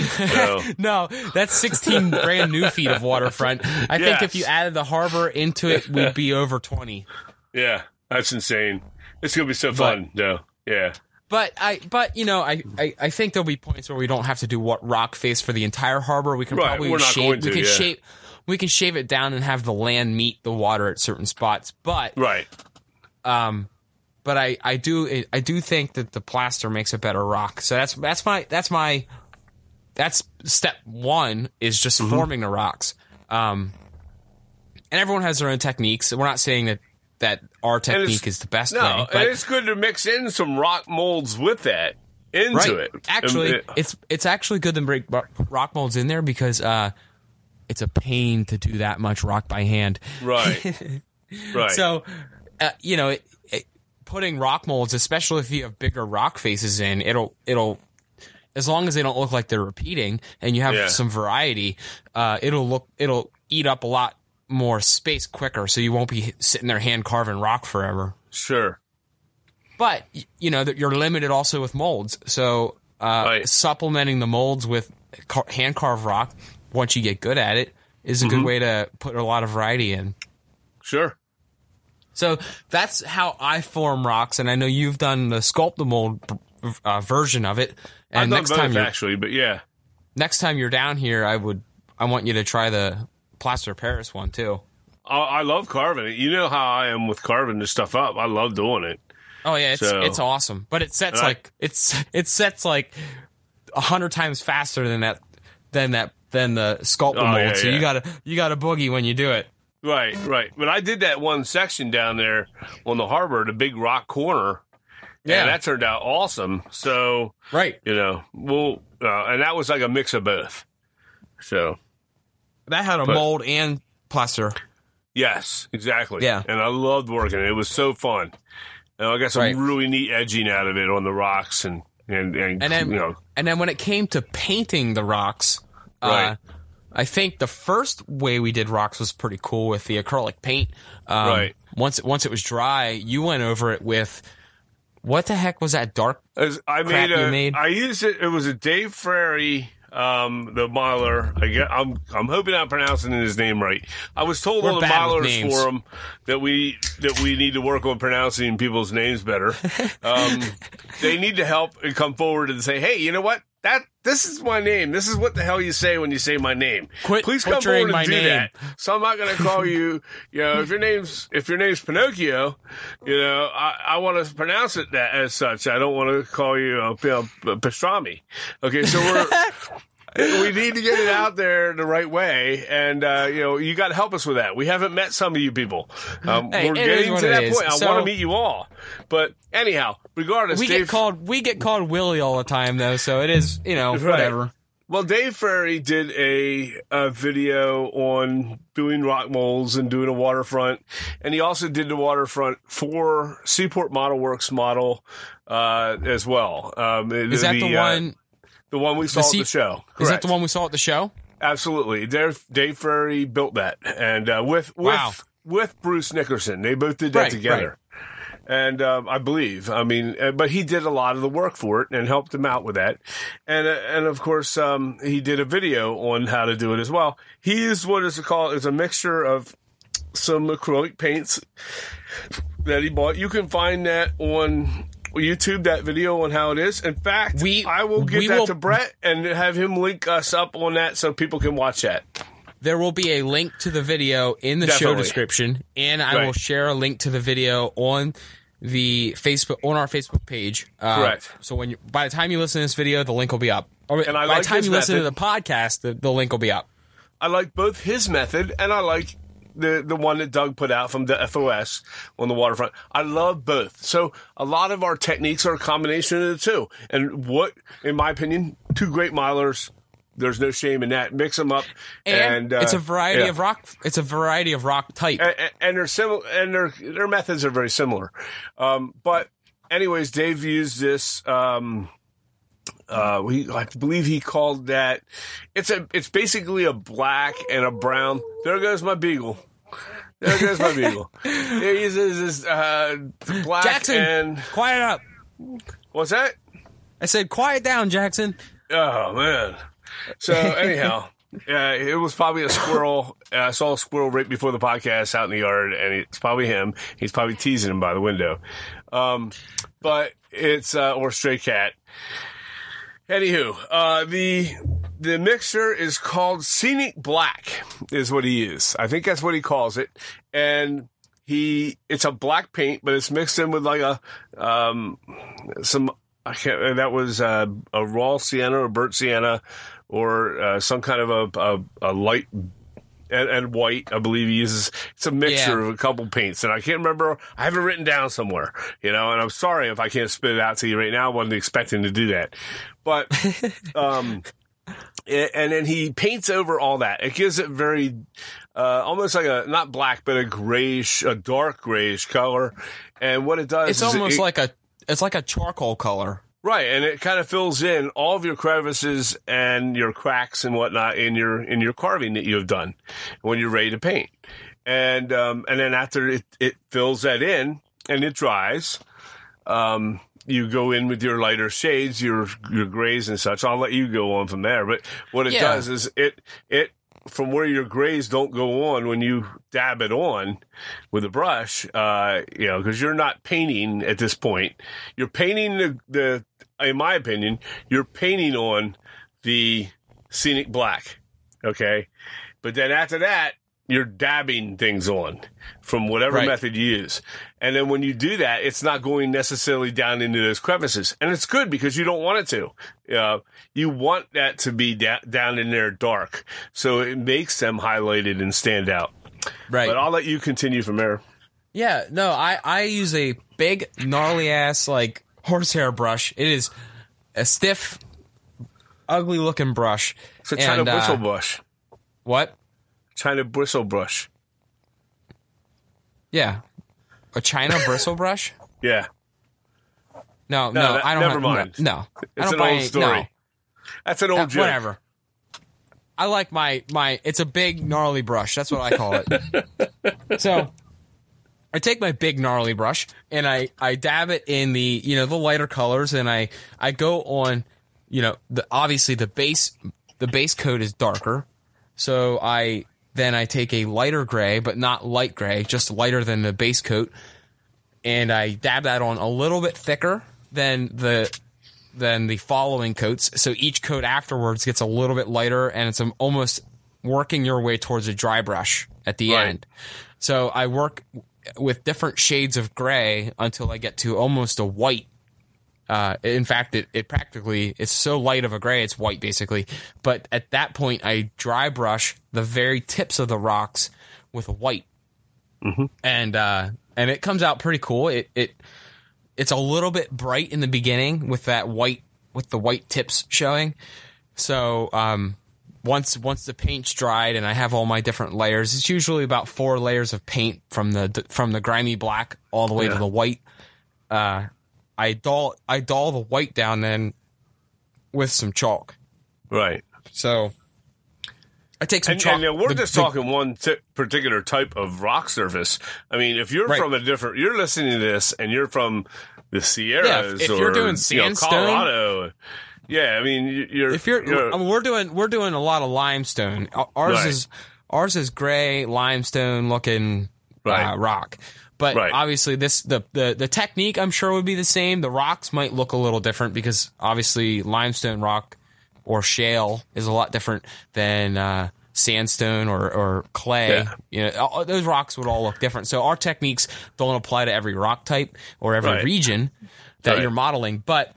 So, No, that's 16 brand new feet of waterfront. I think if you added the harbor into it, we'd be over 20. yeah, that's insane. It's gonna be so fun, though. Yeah, But I, but you know, I, I, I think there'll be points where we don't have to do what rock face for the entire harbor. We can Right, probably shave. going we can yeah. shave. We can shave it down and have the land meet the water at certain spots. But, right. Um, but I, I do, I do think that the plaster makes a better rock. So that's that's my that's my that's step one is just Mm-hmm. forming the rocks. Um, and everyone has their own techniques. We're not saying that that our technique is the best No, way, and but it's good to mix in some rock molds with that into right. it. Actually, Um, it's it's actually good to break rock molds in there because uh, it's a pain to do that much rock by hand. right, right. So uh, you know, it, it, putting rock molds, especially if you have bigger rock faces in, it'll it'll as long as they don't look like they're repeating and you have Yeah. some variety, uh, it'll look it'll eat up a lot more space quicker, so you won't be sitting there hand carving rock forever. Sure. But you know that you're limited also with molds, so uh, Right. supplementing the molds with car- hand carved rock once you get good at it is a Mm-hmm. good way to put a lot of variety in. Sure. So that's how I form rocks, and I know you've done the Sculptamold uh, version of it. I've And done next both time you're actually, but yeah. next time you're down here, I would I want you to try the plaster Paris one too. I, I love carving it. You know how I am with carving this stuff up. I love doing it. Oh yeah, it's So- it's awesome, but it sets I- like it's it sets like a hundred times faster than that than that than the sculpt Oh, mold. yeah, so yeah. you gotta you gotta boogie when you do it. Right, right. But I did that one section down there on the harbor, the big rock corner. Yeah. And that turned out awesome. So, Right. you know, well, uh, and that was like a mix of both. So, That had a But- mold and plaster. yes, exactly. Yeah. And I loved working it. It was so fun. And I got some Right. really neat edging out of it on the rocks and, and, and, And then you know, and then when it came to painting the rocks, uh, Right. I think the first way we did rocks was pretty cool with the acrylic paint. Um, Right. Once it, once it was dry, you went over it with what the heck was that dark? As I crap made you a, made? I used it. It was a Dave Frary, um, the miler. I get, I'm, I'm hoping I'm pronouncing his name right. I was told We're on the milers forum that we that we need to work on pronouncing people's names better. Um, they need to help and come forward and say, hey, you know what? That this is my name. This is what the hell you say when you say my name. Quit Please come forward my and do name. that. So I'm not going to call you. You know, if your name's if your name's Pinocchio, you know, I, I want to pronounce it that as such. I don't want to call you, uh, you know, pastrami. Okay, so we're. We need to get it out there the right way, and uh, you know you got to help us with that. We haven't met some of you people. Um, Hey, we're getting to that is. point. I want to meet you all, but anyhow, regardless, We Dave, get called we get called Willie all the time though, so it is you know Right. whatever. Well, Dave Frary did a, a video on doing rock molds and doing a waterfront, and he also did the waterfront for Seaport Model Works model uh, as well. Um, Is that the, uh, one? The one we saw at the show? Is that the one we saw at the show? Absolutely. Dave, Dave Frary built that, and uh, with with Wow. with Bruce Nickerson, they both did that Right, together. And um, I believe, I mean, uh, but he did a lot of the work for it and helped him out with that. And uh, and of course, um, he did a video on how to do it as well. He used what is it called? is a mixture of some acrylic paints that he bought. You can find that on YouTube. That video on how it is. In fact, We- I will give that will- to Brett and have him link us up on that so people can watch that. There will be a link to the video in the show description, and I Right. will share a link to the video on the Facebook on our Facebook page. Uh, Correct. So when you, by the time you listen to this video, the link will be up. Or And I by like the time you listen to the podcast, the, the link will be up. I like both his method and I like the the one that Doug put out from the FOS on the waterfront. I love both. So a lot of our techniques are a combination of the two. And what, in my opinion, two great milers. There's no shame in that. Mix them up, And, and, uh, it's a variety yeah. of rock. It's a variety of rock type. and, and they're similar, and their their methods are very similar. Um, but anyways, Dave used this. Um, uh, we, I believe he called that. It's a. It's basically a black and a brown. There goes my beagle. There goes my beagle. He uses this uh, black Jackson, and quiet up. what's that? I said, quiet down, Jackson. Oh man. So anyhow, yeah, it was probably a squirrel. Uh, I saw a squirrel right before the podcast out in the yard, and it's probably him. He's probably teasing him by the window. Um, but it's uh, or stray cat. Anywho, uh, the the mixture is called Scenic Black, is what he is. I think that's what he calls it, and he it's a black paint, but it's mixed in with like a um some I can't that was uh, a raw sienna or burnt sienna or uh, some kind of a a, a light and, and white. I believe he uses. It's a mixture Yeah. of a couple paints, and I can't remember. I have it written down somewhere, you know. And I'm sorry if I can't spit it out to you right now. I wasn't expecting to do that, but um, and then he paints over all that. It gives it very, uh, almost like a not black, but a grayish, a dark grayish color. And what it does, It's almost it- like a it's like a charcoal color. Right, and it kind of fills in all of your crevices and your cracks and whatnot in your in your carving that you have done when you're ready to paint. And um, and then after it it fills that in and it dries, um, you go in with your lighter shades, your your grays and such. I'll let you go on from there. But what it Yeah. does is it it from where your grays don't go on when you dab it on with a brush, uh, you know, because you're not painting at this point. You're painting the, the, in my opinion, you're painting on the scenic black. Okay. But then after that, you're dabbing things on from whatever Right. method you use. And then when you do that, it's not going necessarily down into those crevices. And it's good because you don't want it to. Uh, you want that to be da- down in there dark. So it makes them highlighted and stand out. Right. But I'll let you continue from there. Yeah, no, I I use a big gnarly ass like horsehair brush. It is a stiff, ugly looking brush. It's a China And, uh, bristle brush. What? China bristle brush. Yeah, a China bristle brush. Yeah. No, No, no, that- I don't. never have, mind. No, no, I It's don't an old any- story. No, That's an old Uh, joke. whatever. I like my my. It's a big gnarly brush. That's what I call it. so, I take my big gnarly brush and I I dab it in the you know the lighter colors and I I go on you know the obviously the base the base coat is darker, so I then I take a lighter gray but not light gray, just lighter than the base coat, and I dab that on a little bit thicker than the than the following coats. So each coat afterwards gets a little bit lighter, and it's almost working your way towards a dry brush at the Right. end. So I work with different shades of gray until I get to almost a white. Uh, in fact, it, it practically it's so light of a gray, it's white basically. But at that point, I dry brush the very tips of the rocks with a white, and uh, and it comes out pretty cool. It it it's a little bit bright in the beginning with that white with the white tips showing. So um, once once the paint's dried and I have all my different layers, it's usually about four layers of paint from the from the grimy black all the way to the white. Uh, I doll I dull the white down then with some chalk. Right. So I take some And, chalk. and we're the- just the- talking one ti particular type of rock surface. I mean, if you're Right. from a different, you're listening to this and you're from the Sierras if or you're doing you know, Colorado. Yeah, I mean, you- you're if you're, you're- I mean, we're doing we're doing a lot of limestone. Ours Right. is ours is gray limestone looking Right. uh, rock. But Right. obviously, this the, the the technique I'm sure would be the same. The rocks might look a little different because obviously limestone rock or shale is a lot different than uh, sandstone or, or clay. Yeah. You know, all- those rocks would all look different. So our techniques don't apply to every rock type or every Right. region that Right. you're modeling. But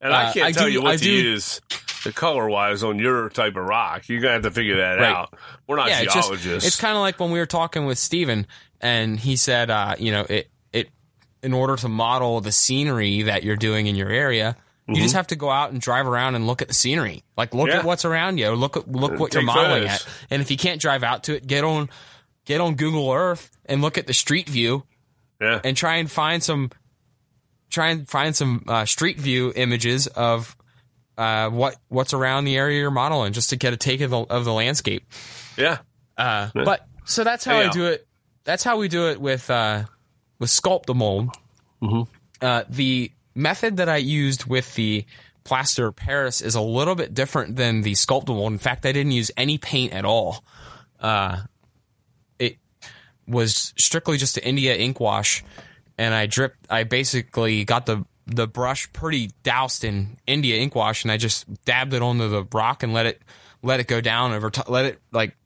and I uh, can't I tell do- you what I to do- use the color wise on your type of rock. You're gonna have to figure that Right. out. We're not it's just- geologists. It's, kind of like when we were talking with Steven and he said, uh, you know, it it in order to model the scenery that you're doing in your area, you just have to go out and drive around and look at the scenery. Like look Mm-hmm. Yeah. at what's around you. Look at look what you're modeling photos. at. And if you can't drive out to it, get on get on Google Earth and look at the street view yeah. and try and find some try and find some uh, street view images of uh, what what's around the area you're modeling just to get a take of the, of the landscape. yeah. Uh, but so that's how I Anyhow. do it. That's how we do it with uh, with Sculptamold. Uh, the method that I used with the plaster Paris is a little bit different than the Sculptamold. In fact, I didn't use any paint at all. Uh, it was strictly just an India ink wash, and I dripped. I basically got the the brush pretty doused in India ink wash, and I just dabbed it onto the rock and let it let it go down over. T- let it like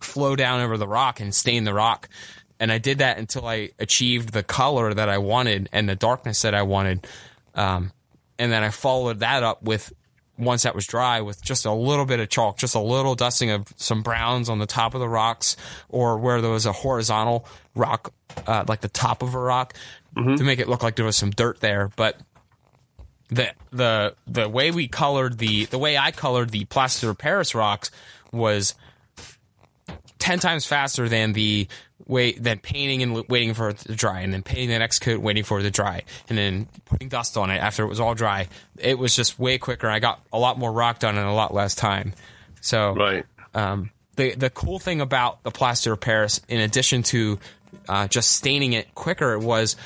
flow down over the rock and stain the rock. And I did that until I achieved the color that I wanted and the darkness that I wanted. Um, and then I followed that up with once that was dry with just a little bit of chalk, just a little dusting of some browns on the top of the rocks or where there was a horizontal rock, uh, like the top of a rock to make it look like there was some dirt there. But the the the way we colored the the way I colored the plaster of Paris rocks was ten times faster than the way than painting and waiting for it to dry, and then painting the next coat, waiting for it to dry, and then putting dust on it after it was all dry. It was just way quicker. I got a lot more rock done in a lot less time. So Right. um, the the cool thing about the plaster of Paris, in addition to uh, just staining it quicker, was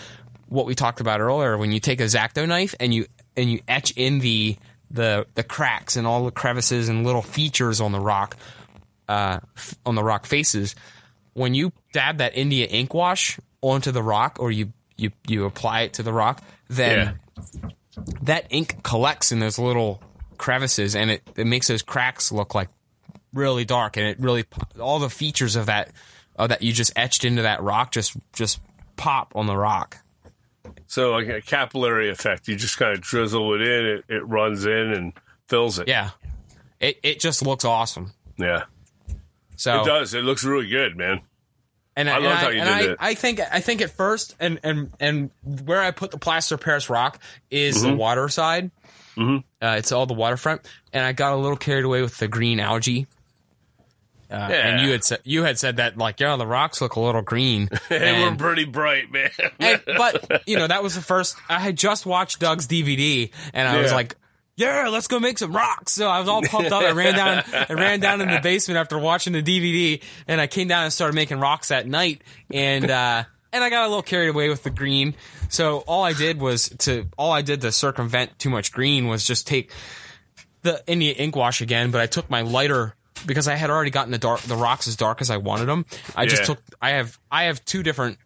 what we talked about earlier. When you take a X-Acto knife and you and you etch in the the the cracks and all the crevices and little features on the rock, uh, f- on the rock faces, when you dab that India ink wash onto the rock, or you you you apply it to the rock, then that ink collects in those little crevices and it, it makes those cracks look like really dark and it really all the features of that of that you just etched into that rock just just pop on the rock So like a capillary effect. You just kind of drizzle it in, it, it runs in and fills it. yeah it it just looks awesome Yeah. so It does. It looks really good, man. and I and loved how you did I, it. I think I think at first and and and where I put the plaster Paris rock is Mm-hmm. the water side. Mm-hmm. Uh, it's all the waterfront, and I got a little carried away with the green algae. Uh, And you had said you had said that like yeah the rocks look a little green. They were pretty bright, man. and, but you know that was the first. I had just watched Doug's DVD, and I was like, "Yeah, let's go make some rocks." So I was all pumped up. I ran down. I ran down in the basement after watching the DVD, and I came down and started making rocks that night. And uh, and I got a little carried away with the green. So all I did was to all I did to circumvent too much green was just take the India ink wash again. But I took my lighter. Because I had already gotten the dark, the rocks as dark as I wanted them. I just Yeah. took. I have. I have two different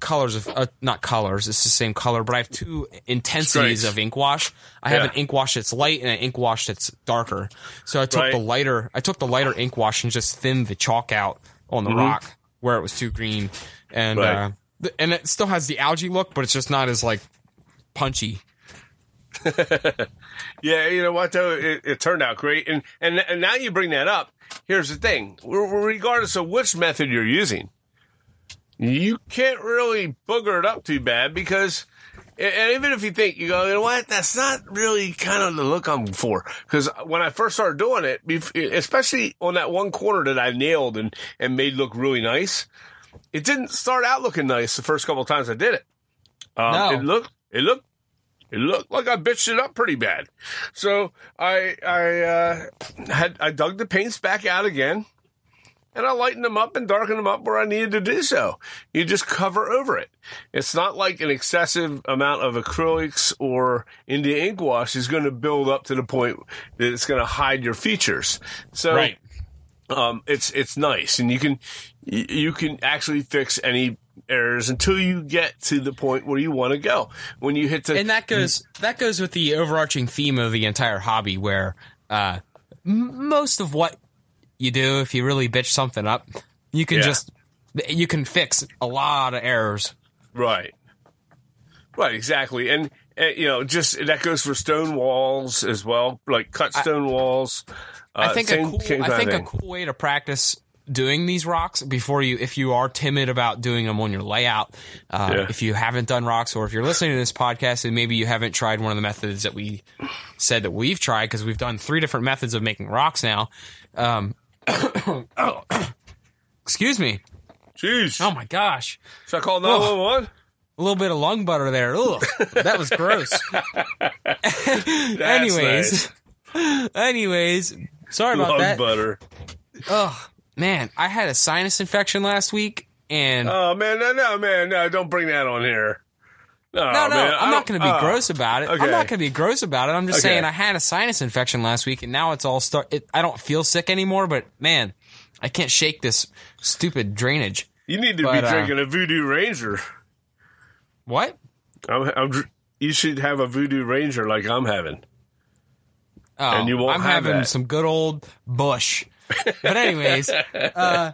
colors of uh, not colors it's the same color but i have two intensities Stripes. of ink wash i have an ink wash that's light and an ink wash that's darker so i took Right. the lighter i took the lighter ink wash and just thinned the chalk out on the rock where it was too green and Mm-hmm. Right. uh and it still has the algae look but it's just not as like punchy Yeah, you know what though, it, it turned out great, and and and now you bring that up. Here's the thing: regardless of which method you're using, you can't really booger it up too bad because, and even if you think you go, you know what, that's not really kind of the look I'm for. Because when I first started doing it, especially on that one corner that I nailed and and made look really nice, it didn't start out looking nice the first couple of times I did it. Um, No. It looked, it looked it looked like I bitched it up pretty bad. So I I uh, had I dug the paints back out again, and I lightened them up and darkened them up where I needed to do so. You just cover over it. It's not like an excessive amount of acrylics or India ink wash is going to build up to the point that it's going to hide your features. So um, it's it's nice, and you can you can actually fix any errors until you get to the point where you want to go. When you hit the and that goes that goes with the overarching theme of the entire hobby where uh most of what you do if you really bitch something up you can Yeah. just you can fix a lot of errors Right. Right, exactly. And, and you know, just that goes for stone walls as well, like cut stone walls. Uh, I think a cool I think a cool way to practice doing these rocks before you if you are timid about doing them on your layout. Uh, Yeah. if you haven't done rocks or if you're listening to this podcast and maybe you haven't tried one of the methods that we said that we've tried because we've done three different methods of making rocks now um, excuse me. Jeez. oh my gosh. Should I call 911? a little bit of lung butter there. Ugh, that was gross. Anyways. anyways. Sorry about Lung that. butter. Oh man, I had a sinus infection last week, and Oh, man, no, no, man, no, don't bring that on here. No, no, no, man, I'm not going to be oh, gross about it. okay. I'm not going to be gross about it. I'm just Okay. saying I had a sinus infection last week, and now it's all start. It, I don't feel sick anymore, but man, I can't shake this stupid drainage. You need to But, be uh, drinking a Voodoo Ranger. What? I'm, I'm, you should have a Voodoo Ranger like I'm having. Oh, And you won't I'm have having that. some good old Busch. But anyways, uh,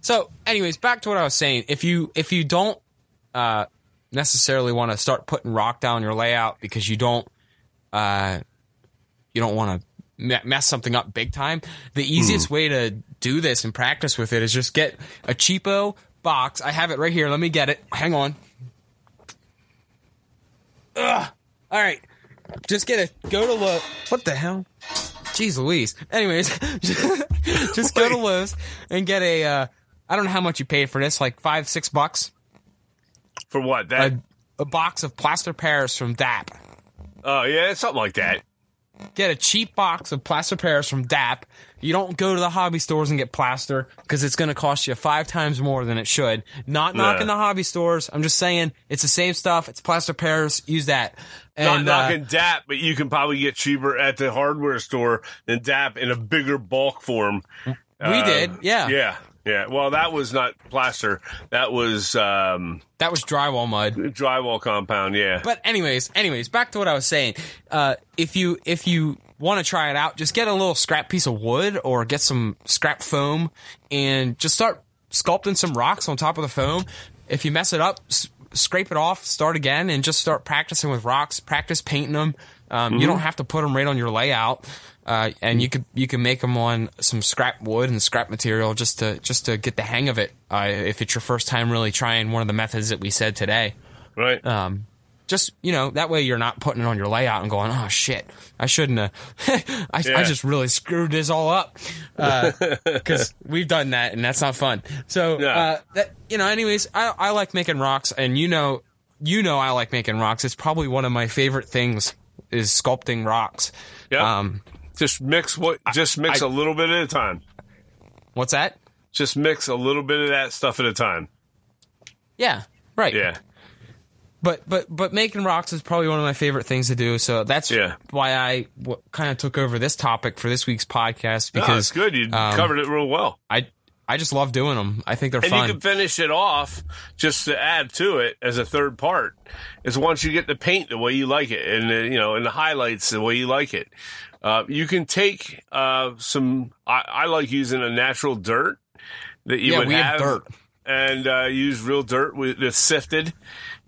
so anyways, back to what I was saying. If you if you don't uh, necessarily want to start putting rock down your layout because you don't uh, you don't want to me- mess something up big time, the easiest way to do this and practice with it is just get a cheapo box. I have it right here. Let me get it. Hang on. Ugh. All right, just get a go to Lowe's. What the hell? Jeez Louise. Anyways, just go to Lowe's and get a. Uh, I don't know how much you paid for this, like five, six bucks. For what? That? A, a box of plaster Paris from DAP. Oh yeah, something like that. Get a cheap box of plaster Paris from DAP. You don't go to the hobby stores and get plaster because it's going to cost you five times more than it should. Not knocking Yeah. the hobby stores. I'm just saying it's the same stuff. It's plaster Paris. Use that. Not And, uh, knocking DAP, but you can probably get cheaper at the hardware store than DAP in a bigger bulk form. we did. Yeah. Yeah, yeah. Well, that was not plaster. That was um, That was drywall mud. drywall compound. Yeah. But anyways, anyways, back to what I was saying. Uh, if you if you want to try it out, just get a little scrap piece of wood or get some scrap foam and just start sculpting some rocks on top of the foam. If you mess it up, s- scrape it off, start again, and just start practicing with rocks. Practice painting them. Um, You don't have to put them right on your layout, uh, and you could you can make them on some scrap wood and scrap material just to just to get the hang of it. Uh, if it's your first time really trying one of the methods that we said today right. um, just you know that way you're not putting it on your layout and going oh shit i shouldn't have I, I just really screwed this all up because we've done that and that's not fun so Yeah. uh, that you know anyways I, I like making rocks and you know you know i like making rocks it's probably one of my favorite things is sculpting rocks Yeah. um, just mix what. Just mix I- a little bit at a time. what's that Just mix a little bit of that stuff at a time. yeah right Yeah. But but but making rocks is probably one of my favorite things to do. So that's Yeah. why I w- kind of took over this topic for this week's podcast No, because it's good. You um, covered it real well. I I just love doing them. I think they're And fun. you can finish it off just to add to it as a third part. Is once you get the paint the way you like it, and the, you know, and the highlights the way you like it. Uh, you can take uh, some. I, I like using a natural dirt that you Yeah, would we have dirt. and uh, use real dirt with that's sifted,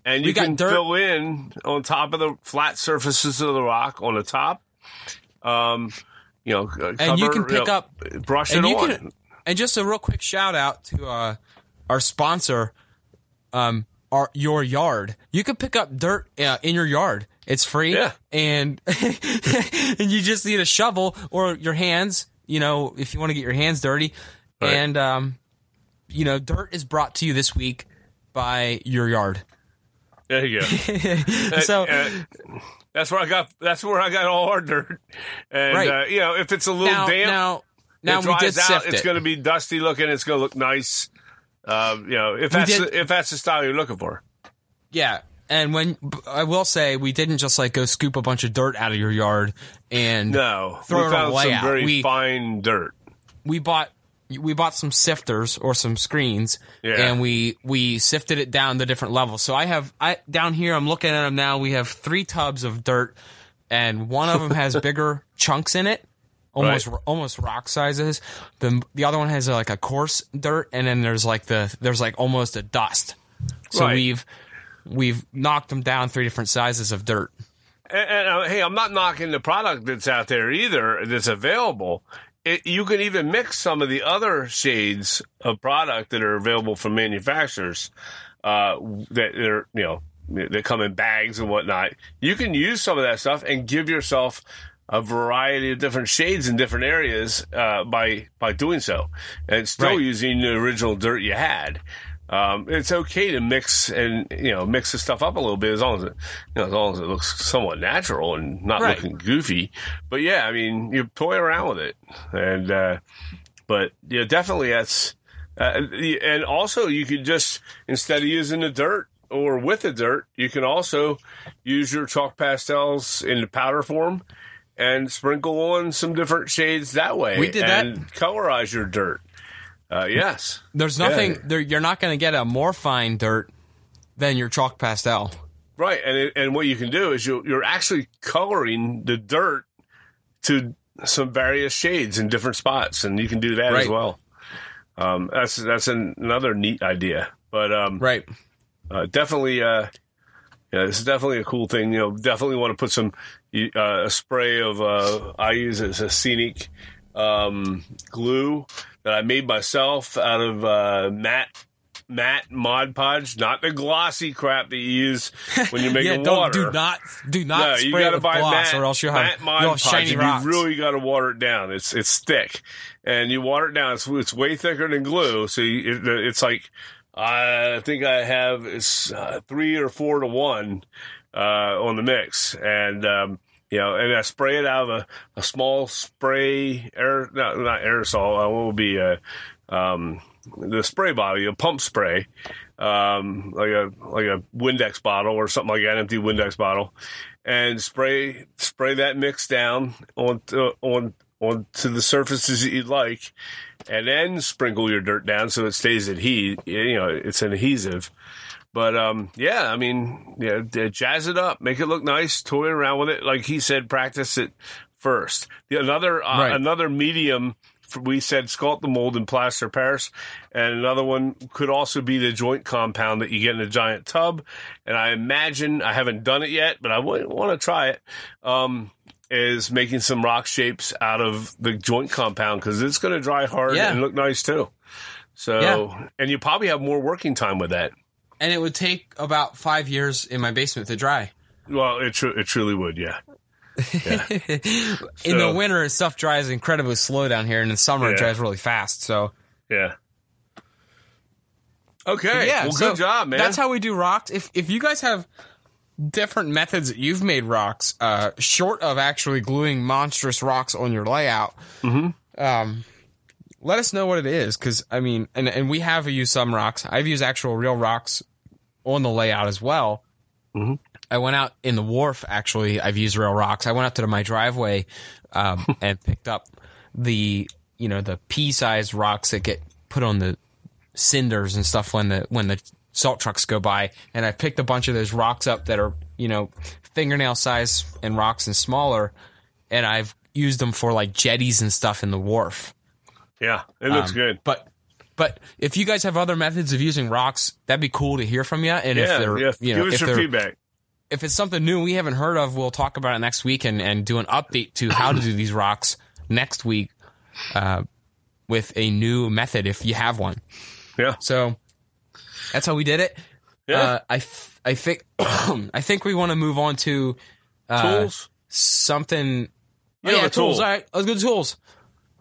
and you can dirt. fill in on top of the flat surfaces of the rock on the top. Um, you know, uh, And you can pick know, up- brush and it you on. can and just a real quick shout out to uh, our sponsor, um, our your yard. You can pick up dirt uh, in your yard. It's free, Yeah. and and you just need a shovel or your hands. You know, if you want to get your hands dirty, Right. and um, you know, dirt is brought to you this week by your yard. There you go. so Uh, that's where I got. That's where I got all our dirt. And Right. uh, you know, if it's a little now, damp, now, now it we dries did out. It's it. going to be dusty looking. It's going to look nice. Um, you know, if that's did- if that's the style you're looking for. Yeah. And when I will say we didn't just like go scoop a bunch of dirt out of your yard and No, Throw it we on found some layout. very We- fine dirt. we bought we bought some sifters or some screens Yeah. and we we sifted it down to different levels. So I have I down here I'm looking at them now. We have 3 tubs of dirt and one of them has bigger chunks in it. Almost Right. almost rock sizes. The the other one has like a coarse dirt and then there's like the there's like almost a dust. So Right. we've we've knocked them down three different sizes of dirt. And, and uh, hey, I'm not knocking the product that's out there either. That's available. It, you can even mix some of the other shades of product that are available from manufacturers uh, that are you know that come in bags and whatnot. You can use some of that stuff and give yourself a variety of different shades in different areas uh, by by doing so, and still Right. using the original dirt you had. Um, it's okay to mix and you know mix the stuff up a little bit as long as it you know as long as it looks somewhat natural and not Right. looking goofy. But yeah, I mean you toy around with it, and uh, but yeah, definitely that's uh, and also you could just instead of using the dirt or with the dirt, you can also use your chalk pastels in the powder form and sprinkle on some different shades that way. We did that. colorize your dirt. Uh, yes. There's Yeah. nothing there. You're not going to get a more fine dirt than your chalk pastel. Right, and it, and what you can do is you you're actually coloring the dirt to some various shades in different spots, and you can do that as well. Um, that's that's an, another neat idea, but um, Right. uh, definitely, uh, yeah, this is definitely a cool thing. You know, definitely want to put some uh, a spray of uh, I use it as a scenic um, glue that I made myself out of uh, matte matte Mod Podge, not the glossy crap that you use when you're making yeah, don't water. do not do not no, spray you it gotta with buy gloss, matte, or else you'll matte have, Mod you'll have Podge, shiny rocks. You really got to water it down. It's it's thick, and you water it down. It's it's way thicker than glue, so you, it, it's like I think I have it's uh, three or four to one uh, on the mix, and um, you know, and I spray it out of a, a small spray air, no, not aerosol. Uh, what would be a um, the spray bottle, a pump spray, um, like a like a Windex bottle or something like that, empty Windex bottle, and spray spray that mix down on on on to the surfaces that you'd like, and then sprinkle your dirt down so it stays adhe You know, it's an adhesive. But um, yeah, I mean, yeah, jazz it up, make it look nice, toy around with it. Like he said, practice it first. The another uh, Right. another medium we said Sculptamold in plaster Paris, and another one could also be the joint compound that you get in a giant tub. And I imagine I haven't done it yet, but I would want to try it. Um, is making some rock shapes out of the joint compound because it's going to dry hard Yeah. and look nice too. So, Yeah. and you probably have more working time with that. And it would take about five years in my basement to dry. Well, it tru- it truly would, yeah. in the winter, stuff dries incredibly slow down here, and in the summer Yeah. it dries really fast. So Yeah. Okay. yeah, Well, so good job, man. That's how we do rocks. If if you guys have different methods that you've made rocks, uh, short of actually gluing monstrous rocks on your layout, um, let us know what it is. Because I mean, and and we have used some rocks. I've used actual real rocks on the layout as well. I went out in the wharf. Actually, I've used real rocks. I went out to my driveway um, and picked up the you know the pea-sized rocks that get put on the cinders and stuff when the when the salt trucks go by. And I picked a bunch of those rocks up that are you know fingernail size and rocks and smaller, and I've used them for like jetties and stuff in the wharf. yeah, it looks Um, good. But but if you guys have other methods of using rocks, that'd be cool to hear from you. And if they're yeah. you Give know us if your feedback. if it's something new we haven't heard of, we'll talk about it next week and, and do an update to how to do these rocks next week uh, with a new method if you have one. Yeah. So that's how we did it. Yeah. Uh, I f- I think I think we want to move on to uh, Tools. something. You oh, yeah, tools. tool. All right, let's go to tools.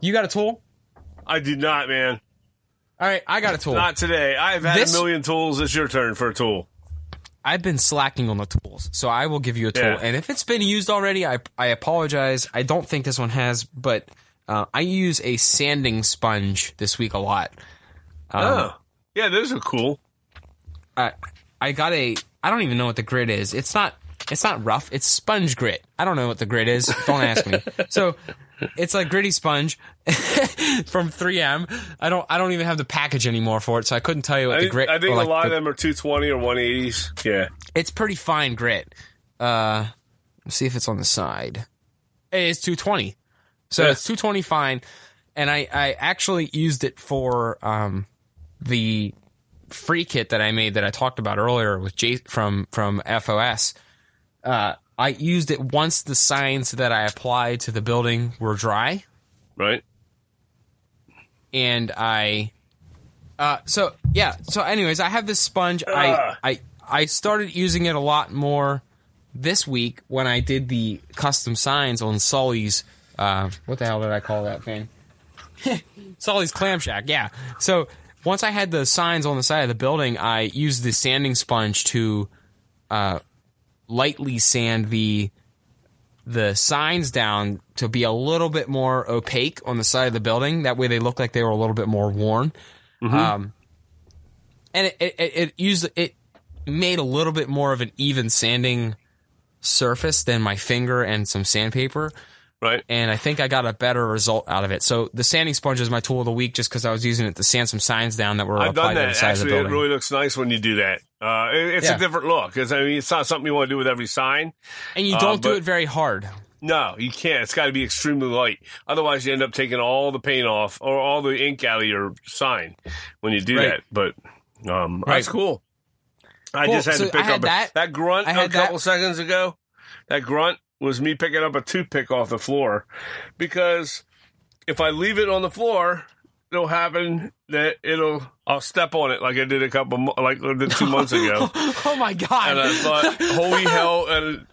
You got a tool? I did not, man. All right, I got a tool. Not today. I've had This- a million tools. It's your turn for a tool. I've been slacking on the tools, so I will give you a tool. Yeah. And if it's been used already, I I apologize. I don't think this one has, but uh, I use a sanding sponge this week a lot. Um, oh. Yeah, those are cool. I I got a I don't even know what the grit is. It's not it's not rough. It's sponge grit. I don't know what the grit is. Don't ask me. So it's like gritty sponge from 3M. I don't I don't even have the package anymore for it, so I couldn't tell you what I the think, grit. I think like, a lot of them are 220 or 180s. Yeah. It's pretty fine grit. Uh, let's see if it's on the side. It's 220. So Yeah. it's 220 fine. And I, I actually used it for um, the free kit that I made that I talked about earlier with J from from FOS. Uh, I used it once the signs that I applied to the building were dry, Right? and I. Uh, so yeah. So anyways, I have this sponge. Ah. I I I started using it a lot more this week when I did the custom signs on Sully's. Uh, what the hell did I call that thing? Sully's Clam Shack. Yeah. So once I had the signs on the side of the building, I used the sanding sponge to uh, lightly sand the the signs down to be a little bit more opaque on the side of the building. That way, they look like they were a little bit more worn. Um, and it, it, it, used it made a little bit more of an even sanding surface than my finger and some sandpaper Right? and I think I got a better result out of it. So the sanding sponge is my tool of the week, just because I was using it to sand some signs down that were I've applied done to the that. side of the Actually, it really looks nice when you do that. Uh, it- it's Yeah. a different look. 'cause, I mean, it's not something you want to do with every sign. and you uh, don't do but- it very hard. No, you can't. It's got to be extremely light. Otherwise, you end up taking all the paint off or all the ink out of your sign when you do Right. that. But um, Right. that's cool. I Cool. just had So to pick had up a- that. that grunt a couple that. seconds ago. That grunt was me picking up a toothpick off the floor because if I leave it on the floor, it'll happen that it'll I'll step on it like I did a couple like I did two months ago, oh my god! and I thought, holy hell, and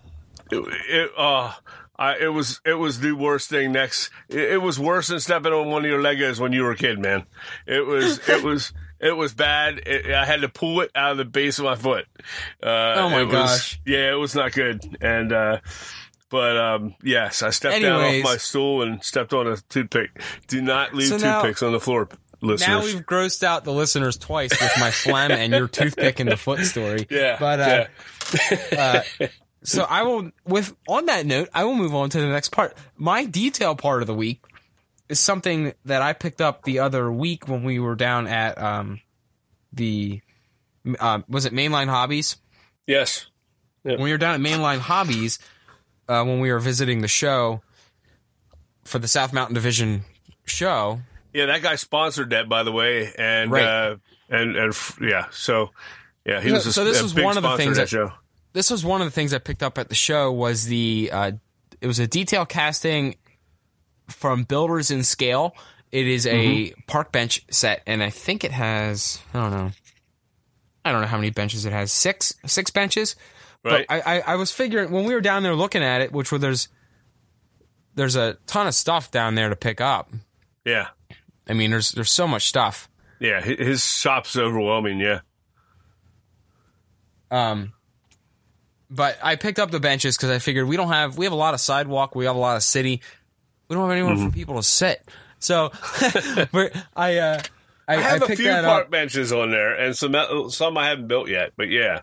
it, it uh. I, it was it was the worst thing. Next, it, it was worse than stepping on one of your Legos when you were a kid, man. It was it was it was bad. It, I had to pull it out of the base of my foot. Uh, Oh my it was- gosh. yeah, it was not good. And uh, but um, yes, I stepped down off my stool and stepped on a toothpick. Do not leave So now- toothpicks on the floor, listeners. now we've grossed out the listeners twice with my phlegm and your toothpick in the foot story. yeah, but uh, yeah. so I will. With on that note, I will move on to the next part. My detail part of the week is something that I picked up the other week when we were down at um the uh, was it Mainline Hobbies yes, when we were down at Mainline Hobbies uh, when we were visiting the show for the South Mountain Division show. yeah. That guy sponsored that, by the way, and Right. uh, and and f- yeah. So yeah, he was. A, So this was one of the things that that- show. this was one of the things I picked up at the show was the uh, it was a detail casting from Builders in Scale. It is a Mm-hmm. park bench set, and I think it has I don't know, I don't know how many benches it has six six benches. Right. But I, I I was figuring when we were down there looking at it, which were there's there's a ton of stuff down there to pick up. Yeah, I mean, there's there's so much stuff. yeah. His shop's overwhelming. Yeah. Um, but I picked up the benches because I figured we don't have we have a lot of sidewalk, we have a lot of city, we don't have anywhere Mm-hmm. for people to sit. So I uh, I, I have a few park up. benches on there, and some some I haven't built yet. But yeah,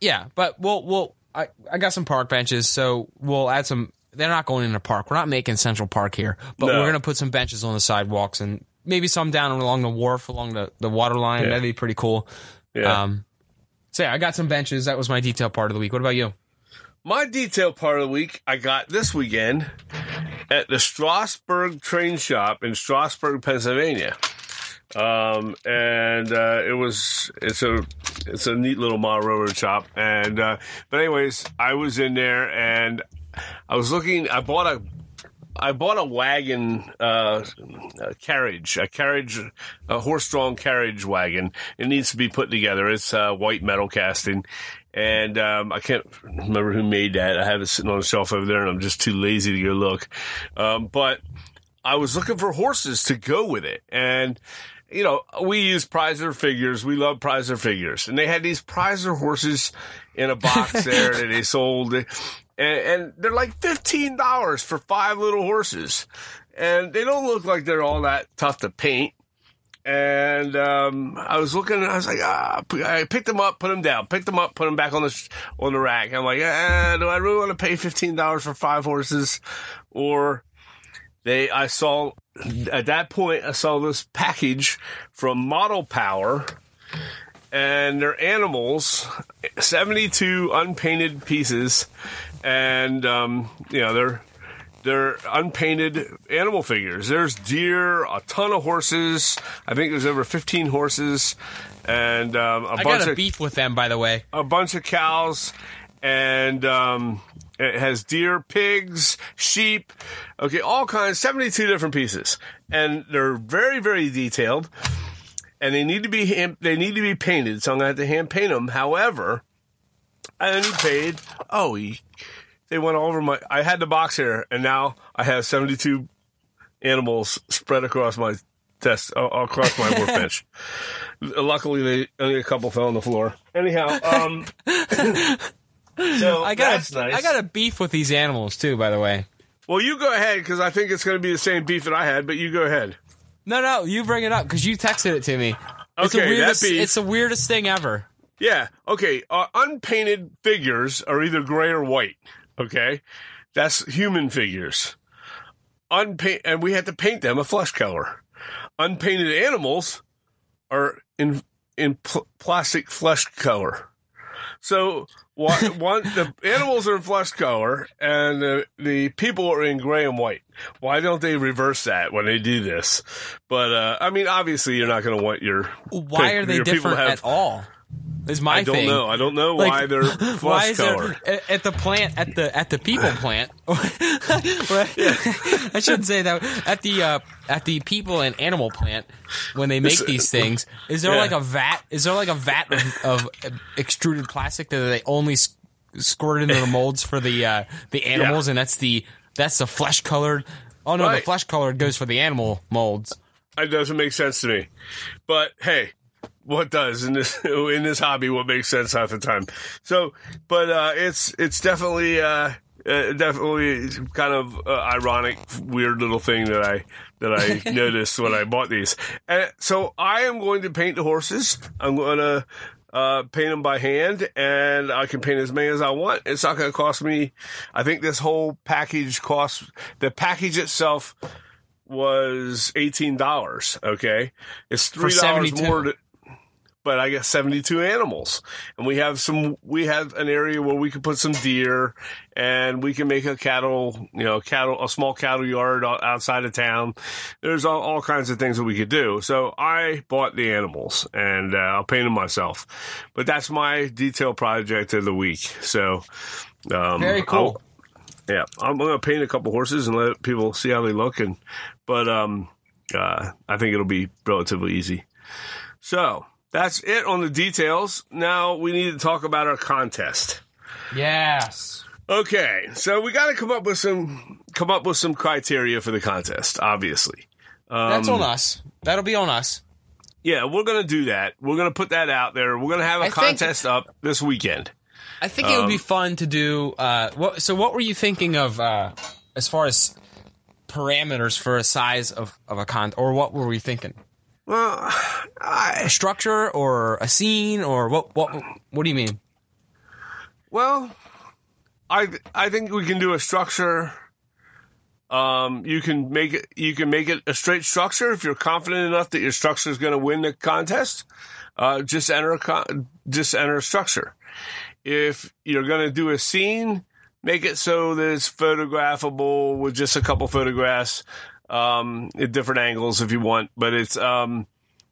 Yeah, but we'll we'll I I got some park benches, so we'll add some. They're not going in a park. We're not making Central Park here, but No. we're gonna put some benches on the sidewalks and maybe some down along the wharf, along the the water line. Yeah. That'd be pretty cool. yeah. Um, so yeah, I got some benches. That was my detail part of the week. What about you? My detail part of the week I got this weekend at the Strasburg Train Shop in Strasburg, Pennsylvania. Um, and uh, it was it's a it's a neat little model railroad shop. And uh, but anyways, I was in there and I was looking. I bought a I bought a wagon uh, a carriage, a carriage, a horse-drawn carriage wagon. It needs to be put together. It's uh, white metal casting, and um, I can't remember who made that. I have it sitting on a shelf over there, and I'm just too lazy to go look. Um, but I was looking for horses to go with it, and you know we use Preiser figures. We love Preiser figures, and they had these Preiser horses in a box there that they sold, and, and they're like fifteen dollars for five little horses, and they don't look like they're all that tough to paint. And um, I was looking, and I was like, ah, I picked them up, put them down, picked them up, put them back on the on the rack. I'm like, ah, do I really want to pay fifteen dollars for five horses, or they? I saw at that point, I saw this package from Model Power, and they're animals, seventy two unpainted pieces, and um, you know they're they're unpainted animal figures. There's deer, a ton of horses. I think there's over 15 horses, and um, a I bunch got a of beef with them, by the way. a bunch of cows, and um, it has deer, pigs, sheep. Okay, all kinds, 72 different pieces, and they're very, very detailed. And they need to be hand, they need to be painted, so I'm gonna have to hand paint them. However, I only paid. Oh, he- they went all over my. I had the box here, and now I have 72 animals spread across my desk, across my workbench. Luckily, they only a couple fell on the floor. Anyhow, um, so I got a, nice. I got a beef with these animals too, by the way. well, you go ahead because I think it's going to be the same beef that I had. But you go ahead. No, no, you bring it up because you texted it to me. It's Okay, the that weirdest. beef- It's the weirdest thing ever. Yeah. Okay. Uh, unpainted figures are either gray or white. Okay. That's human figures. Unpaint, and we had to paint them a flesh color. Unpainted animals are in in pl- plastic flesh color. So one, one the animals are in flesh color, and the the people are in gray and white. Why don't they reverse that when they do this? But uh, I mean, obviously, you're not going to want your Why are they people different have- at all? Is my I don't thing. know. I don't know Like, why they're Why flesh there colored. at, at the plant at the at the people plant? I shouldn't say that. At the uh, at the people and animal plant, when they make these things, is there Yeah. like a vat? Is there like a vat of, of extruded plastic that they only squirt into the molds for the uh, the animals, and that's the that's the flesh colored. Oh no, the flesh colored goes for the animal molds. It doesn't make sense to me. But hey, what does in this in this hobby? What makes sense half the time? So, but uh, it's it's definitely uh, uh, definitely kind of uh, ironic, weird little thing that I that I noticed when I bought these. And so I am going to paint the horses. I'm going to. Uh, paint them by hand, and I can paint as many as I want. It's not going to cost me. I think this whole package costs the package itself was eighteen dollars. Okay, it's three dollars more. To, but I got seventy two animals, and we have some. We have an area where we can put some deer, and we can make a cattle, you know, cattle, a small cattle yard outside of town. There's all, all kinds of things that we could do. So I bought the animals, and uh, I'll paint them myself. But that's my detail project of the week. So um, Very cool. I'll- yeah, I'm going to paint a couple horses and let people see how they look, and but um, uh, I think it'll be relatively easy. So that's it on the details. Now we need to talk about our contest. Yes. Okay, so we got to come up with some come up with some criteria for the contest. Obviously, That's Um, on us. That'll be on us. yeah, we're going to do that. We're going to put that out there. We're going to have a I think- contest up this weekend. I think it would Um, be fun to do. Uh, what, so, what were you thinking of uh, as far as parameters for a size of, of a con, or what were we thinking? Well, I, A structure or a scene, or what? What? What do you mean? Well, I I think we can do a structure. Um, you can make it. You can make it a straight structure if you're confident enough that your structure is going to win the contest. Uh, just enter a con- just enter a structure. If you're going to do a scene, make it so that it's photographable with just a couple photographs um, at different angles if you want. But it's um,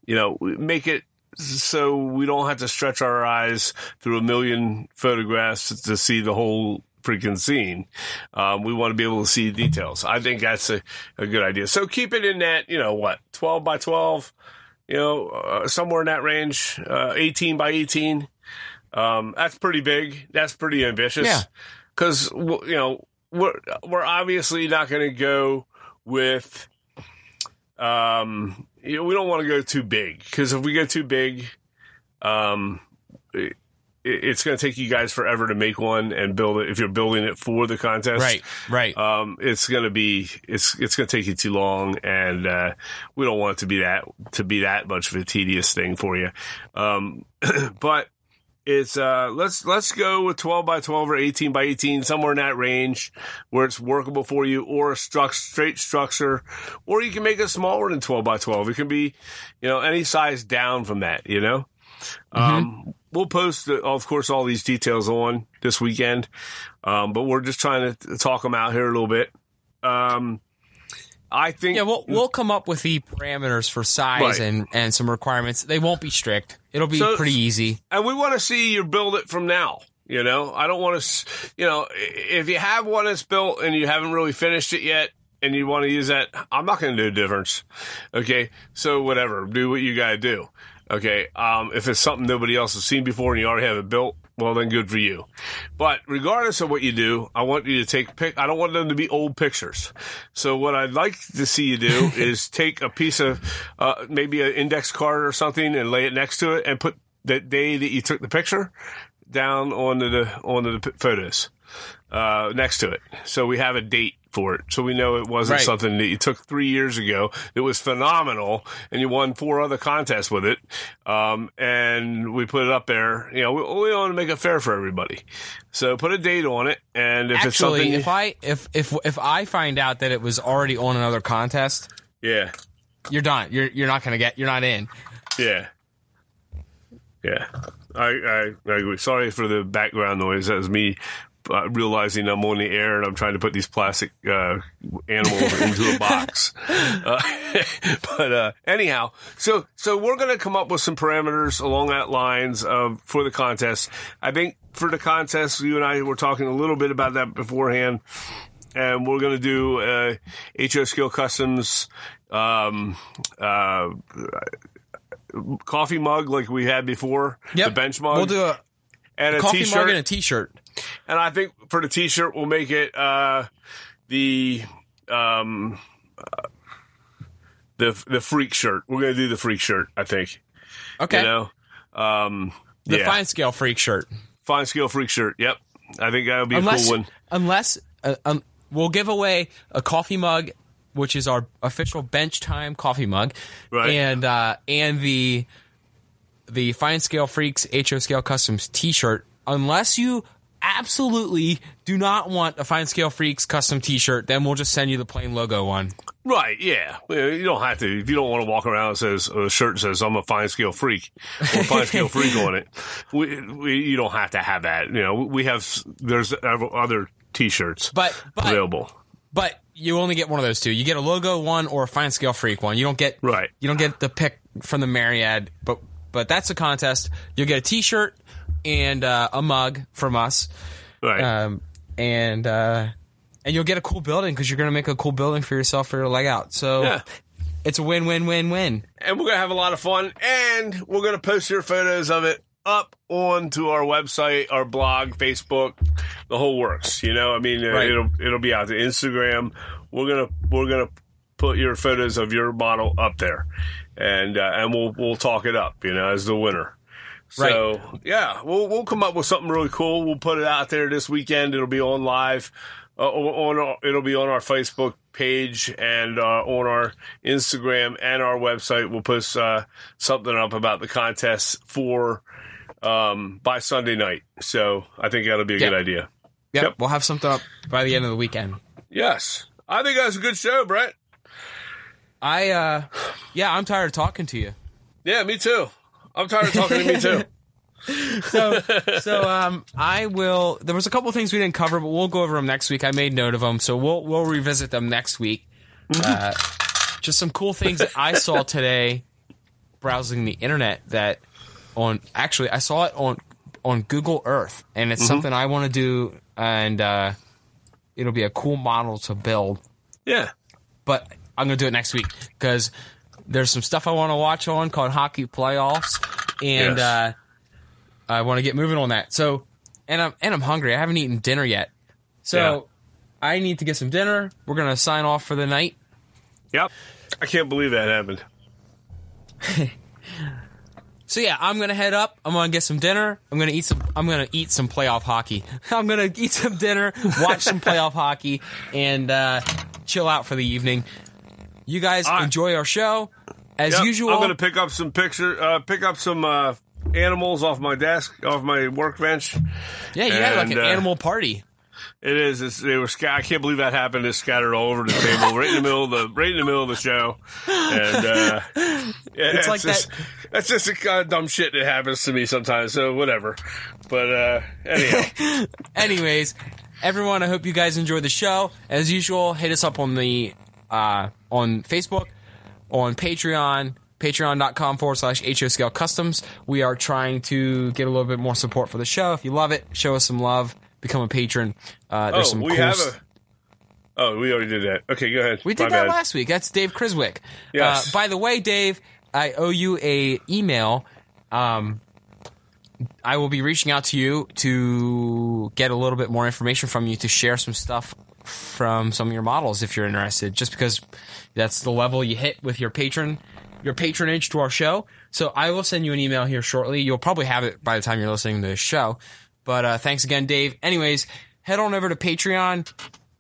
you know, make it so we don't have to stretch our eyes through a million photographs to see the whole freaking scene. Um, we want to be able to see details. I think that's a, a good idea. So keep it in that, you know, what, 12 by 12, you know, uh, somewhere in that range, uh, 18 by 18. Um, that's pretty big. That's pretty ambitious. Yeah. Cause, w- you know, we're, we're obviously not going to go with, um, you know, we don't want to go too big because if we go too big, um, it, it's going to take you guys forever to make one and build it. If you're building it for the contest, Right. Right. um, it's going to be it's it's going to take you too long, and uh, we don't want it to be that to be that much of a tedious thing for you. Um, but it's uh, let's let's go with twelve by twelve or eighteen by eighteen, somewhere in that range where it's workable for you, or a struct, straight structure, or you can make it smaller than twelve by twelve. It can be, you know, any size down from that. You know. Um, we'll post, uh, of course, all these details on this weekend, um, but we're just trying to talk them out here a little bit. Um, I think, yeah, we'll we'll come up with the parameters for size Right. and and some requirements. They won't be strict. It'll be So- pretty easy. and we want to see you build it from now. You know, I don't want to, you know, if you have one that's built and you haven't really finished it yet and you want to use that, I'm not going to do a difference. Okay. So whatever, do what you got to do. Okay. Um, if it's something nobody else has seen before and you already have it built, well, then good for you. But regardless of what you do, I want you to take pic. I don't want them to be old pictures. So what I'd like to see you do is take a piece of, uh, maybe an index card or something and lay it next to it and put the day that you took the picture down onto the onto the p- photos uh, next to it. So we have a date for it, so we know it wasn't Right. something that you took three years ago. It was phenomenal, and you won four other contests with it. Um, and we put it up there. You know, we, we want to make it fair for everybody. So put a date on it, and if it's something, if I if if if I find out that it was already on another contest, yeah, you're done. You're you're not gonna get. You're not in. yeah, yeah. I, I I agree. Sorry for the background noise. That was me uh, realizing I'm on the air and I'm trying to put these plastic uh, animals into a box. Uh, but uh, anyhow, so so we're going to come up with some parameters along that lines of for the contest. I think for the contest, you and I were talking a little bit about that beforehand, and we're going to do uh, HO Scale Customs. Um, uh, coffee mug like we had before, yep. the bench mug. We'll do a and a coffee t-shirt. mug and a t-shirt. And I think for the T-shirt, we'll make it uh, the um, uh, the the freak shirt. We're gonna do the freak shirt. I think. Okay. You know, um, the yeah. fine scale freak shirt. fine scale freak shirt. Yep, I think that would be a Unless cool one. unless uh, um, we'll give away a coffee mug which is our official bench time coffee mug. Right. And uh and the the Fine Scale Freaks HO Scale Customs t-shirt unless you absolutely do not want a Fine Scale Freaks custom t-shirt, then we'll just send you the plain logo one. Right, yeah. You don't have to. If you don't want to walk around and says a shirt says I'm a fine scale freak or fine scale freak on it, we, we, you don't have to have that. You know, we have there's other T-shirts But but available. But you only get one of those two. You get a logo one or a fine scale freak one. You don't get Right. You don't get the pick from the Myriad, but but that's a contest. You'll get a T-shirt and uh, a mug from us, Right. um, and uh, and you'll get a cool building because you're going to make a cool building for yourself for your leg out. So Yeah. it's a win win win win. and we're gonna have a lot of fun, and we're gonna post your photos of it up onto our website, our blog, Facebook, the whole works. You know, I mean, uh, Right. it'll it'll be out to Instagram. We're gonna we're gonna put your photos of your model up there, and uh, and we'll we'll talk it up. You know, as the winner. So yeah, we'll we'll come up with something really cool. We'll put it out there this weekend. It'll be on live. Uh, on our, it'll be on our Facebook page and uh, on our Instagram and our website. We'll post uh, something up about the contest for um, by Sunday night. So I think that'll be a Yeah. good idea. Yep, Yep. we'll have something up by the end of the weekend. Yes, I think that's a good show, Brett. I uh, yeah, I'm tired of talking to you. Yeah, me too. I'm tired of talking to me too. so so um I will there was a couple things we didn't cover but we'll go over them next week. I made note of them so we'll we'll revisit them next week. Uh, just some cool things that I saw today browsing the internet that on actually I saw it on on Google Earth and it's something I want to do and uh it'll be a cool model to build Yeah. but I'm gonna do it next week because there's some stuff I want to watch on called hockey playoffs, and Yes. uh, I want to get moving on that. So, and I'm and I'm hungry. I haven't eaten dinner yet, so I need to get some dinner. We're gonna sign off for the night. Yep. I can't believe that happened. So yeah, I'm gonna head up. I'm gonna get some dinner. I'm gonna eat some. I'm gonna eat some playoff hockey. I'm gonna eat some dinner, watch some playoff hockey, and uh, chill out for the evening. You guys I- enjoy our show as Yep, usual. I'm going to pick up some picture, uh, pick up some uh, animals off my desk, off my workbench. yeah, you had like an uh, animal party. It is. It's, they were. I can't believe that happened. It's scattered all over the table, right in the middle of the right in the middle of the show. And uh, it's like just, That's just the kind of dumb shit that happens to me sometimes. So whatever. But uh, anyhow, Anyways, everyone, I hope you guys enjoy the show. As usual, hit us up on the uh, on Facebook, on Patreon, patreon.com forward slash HO Scale Customs. We are trying to get a little bit more support for the show. If you love it, show us some love, become a patron. Uh, there's oh, some we cool have a. Oh, we already did that. Okay, go ahead. We did My that bad. last week. That's Dave Criswick. Yes. Uh, by the way, Dave, I owe you a email. Um, I will be reaching out to you to get a little bit more information from you to share some stuff from some of your models if you're interested. Just because that's the level you hit with your patron, your patronage to our show. So I will send you an email here shortly. You'll probably have it by the time you're listening to this show. But uh, thanks again, Dave. Anyways, head on over to Patreon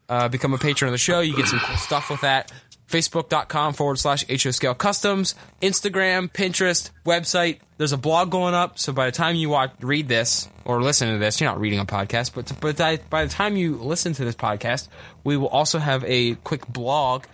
uh, become a patron of the show. You get some cool stuff with that. Facebook.com forward slash HO Scale Customs, Instagram, Pinterest, website. There's a blog going up. So by the time you watch, read this or listen to this, you're not reading a podcast, but, but by the time you listen to this podcast, we will also have a quick blog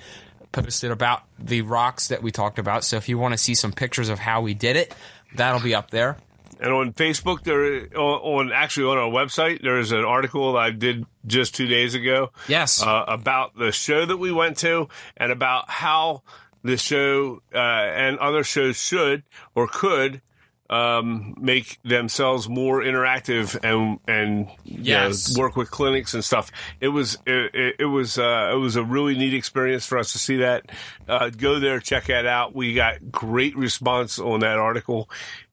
posted about the rocks that we talked about. So if you want to see some pictures of how we did it, that'll be up there. And on Facebook, there on, on actually on our website, there is an article I did just two days ago. Yes. uh, about the show that we went to and about how the show uh, and other shows should or could um, make themselves more interactive and and you know, Yes. work with clinics and stuff. It was it, it, it was uh, it was a really neat experience for us to see that. Uh, go there, check that out. We got great response on that article.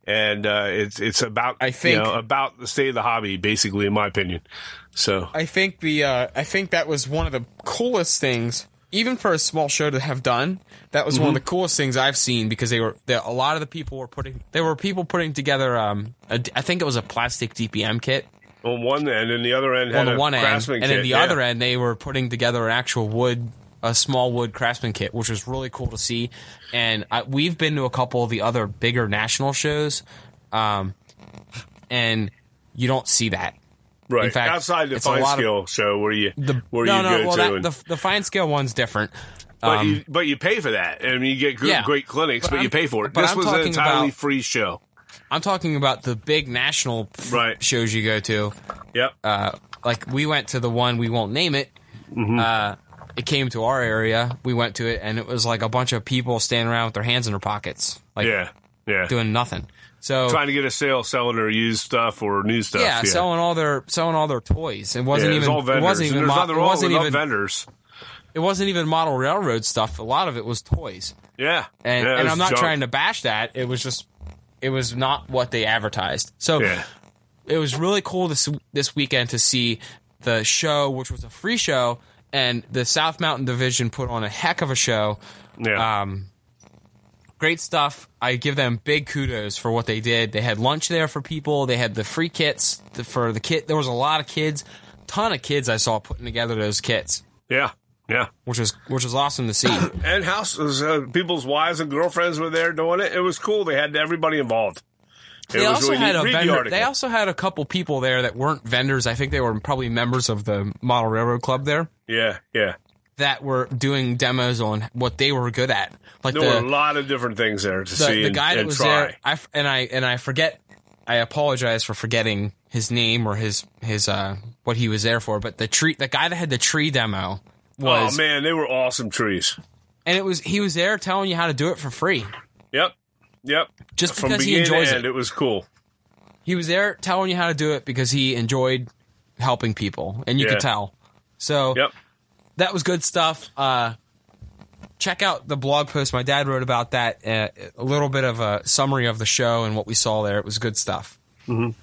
And uh, it's it's about I think- you know, about the state of the hobby, basically, in my opinion. So I think the uh, I think that was one of the coolest things, even for a small show to have done. That was one of the coolest things I've seen because they were. A lot of the people were putting there were people putting together. Um, a, I think it was a plastic DPM kit on one end, and the other end had on the a one end, and then kit, the yeah. other end they were putting together an actual wood, a small wood craftsman kit, which was really cool to see. And I, we've been to a couple of the other bigger national shows, um, and you don't see that. Right. In fact, outside the it's a fine lot of- scale show where you The, where no, you no, go well, to, that, the the fine scale one's different. but Um, you but you pay for that. I mean, you get good, Yeah. great clinics, But but, you pay for it. This I'm was an entirely about- free show. I'm talking about the big national Right. shows you go to. Yep. Uh, like we went to the one we won't name it. Mm-hmm. Uh, it came to our area. We went to it, and it was like a bunch of people standing around with their hands in their pockets, like yeah. Yeah. doing nothing. So Trying to get a sale, selling their used stuff or new stuff. yeah, Yeah. selling all their selling all their toys. It wasn't it was even. all It vendors. wasn't even. Mo- it wasn't even. vendors. It wasn't even model railroad stuff. A lot of it was toys. Yeah. and, yeah, and I'm not junk. trying to bash that. It was just, it was not what they advertised. So Yeah. it was really cool this this weekend to see the show, which was a free show, and the South Mountain Division put on a heck of a show. Yeah. Um, great stuff. I give them big kudos for what they did. They had lunch there for people. They had the free kits for the kit. There was a lot of kids, ton of kids I saw putting together those kits, yeah. Yeah. which was which was awesome to see. And houses, uh, people's wives and girlfriends were there doing it. It was cool. They had everybody involved. It They was also really had neat. a Read the vendor. article. They also had a couple people there that weren't vendors. I think they were probably members of the Model Railroad Club there yeah. Yeah. that were doing demos on what they were good at. Like There were a lot of different things there to the, see the and, guy that was try. there. I and I and I forget. I apologize for forgetting his name or his his uh what he was there for. But the tree, the guy that had the tree demo was, oh man, they were awesome trees. and it was he was there telling you how to do it for free. Yep. Yep. Just From because he enjoys end, it. it was cool. He was there telling you how to do it because he enjoyed helping people, and you Yeah. could tell. So Yep. that was good stuff. Uh, check out the blog post my dad wrote about that. Uh, a little bit of a summary of the show and what we saw there. It was good stuff. You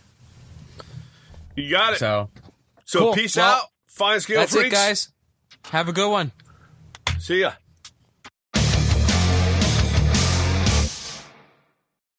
got it. So, So peace Well, out. Fine scale that's freaks. it, guys. Have a good one. See ya.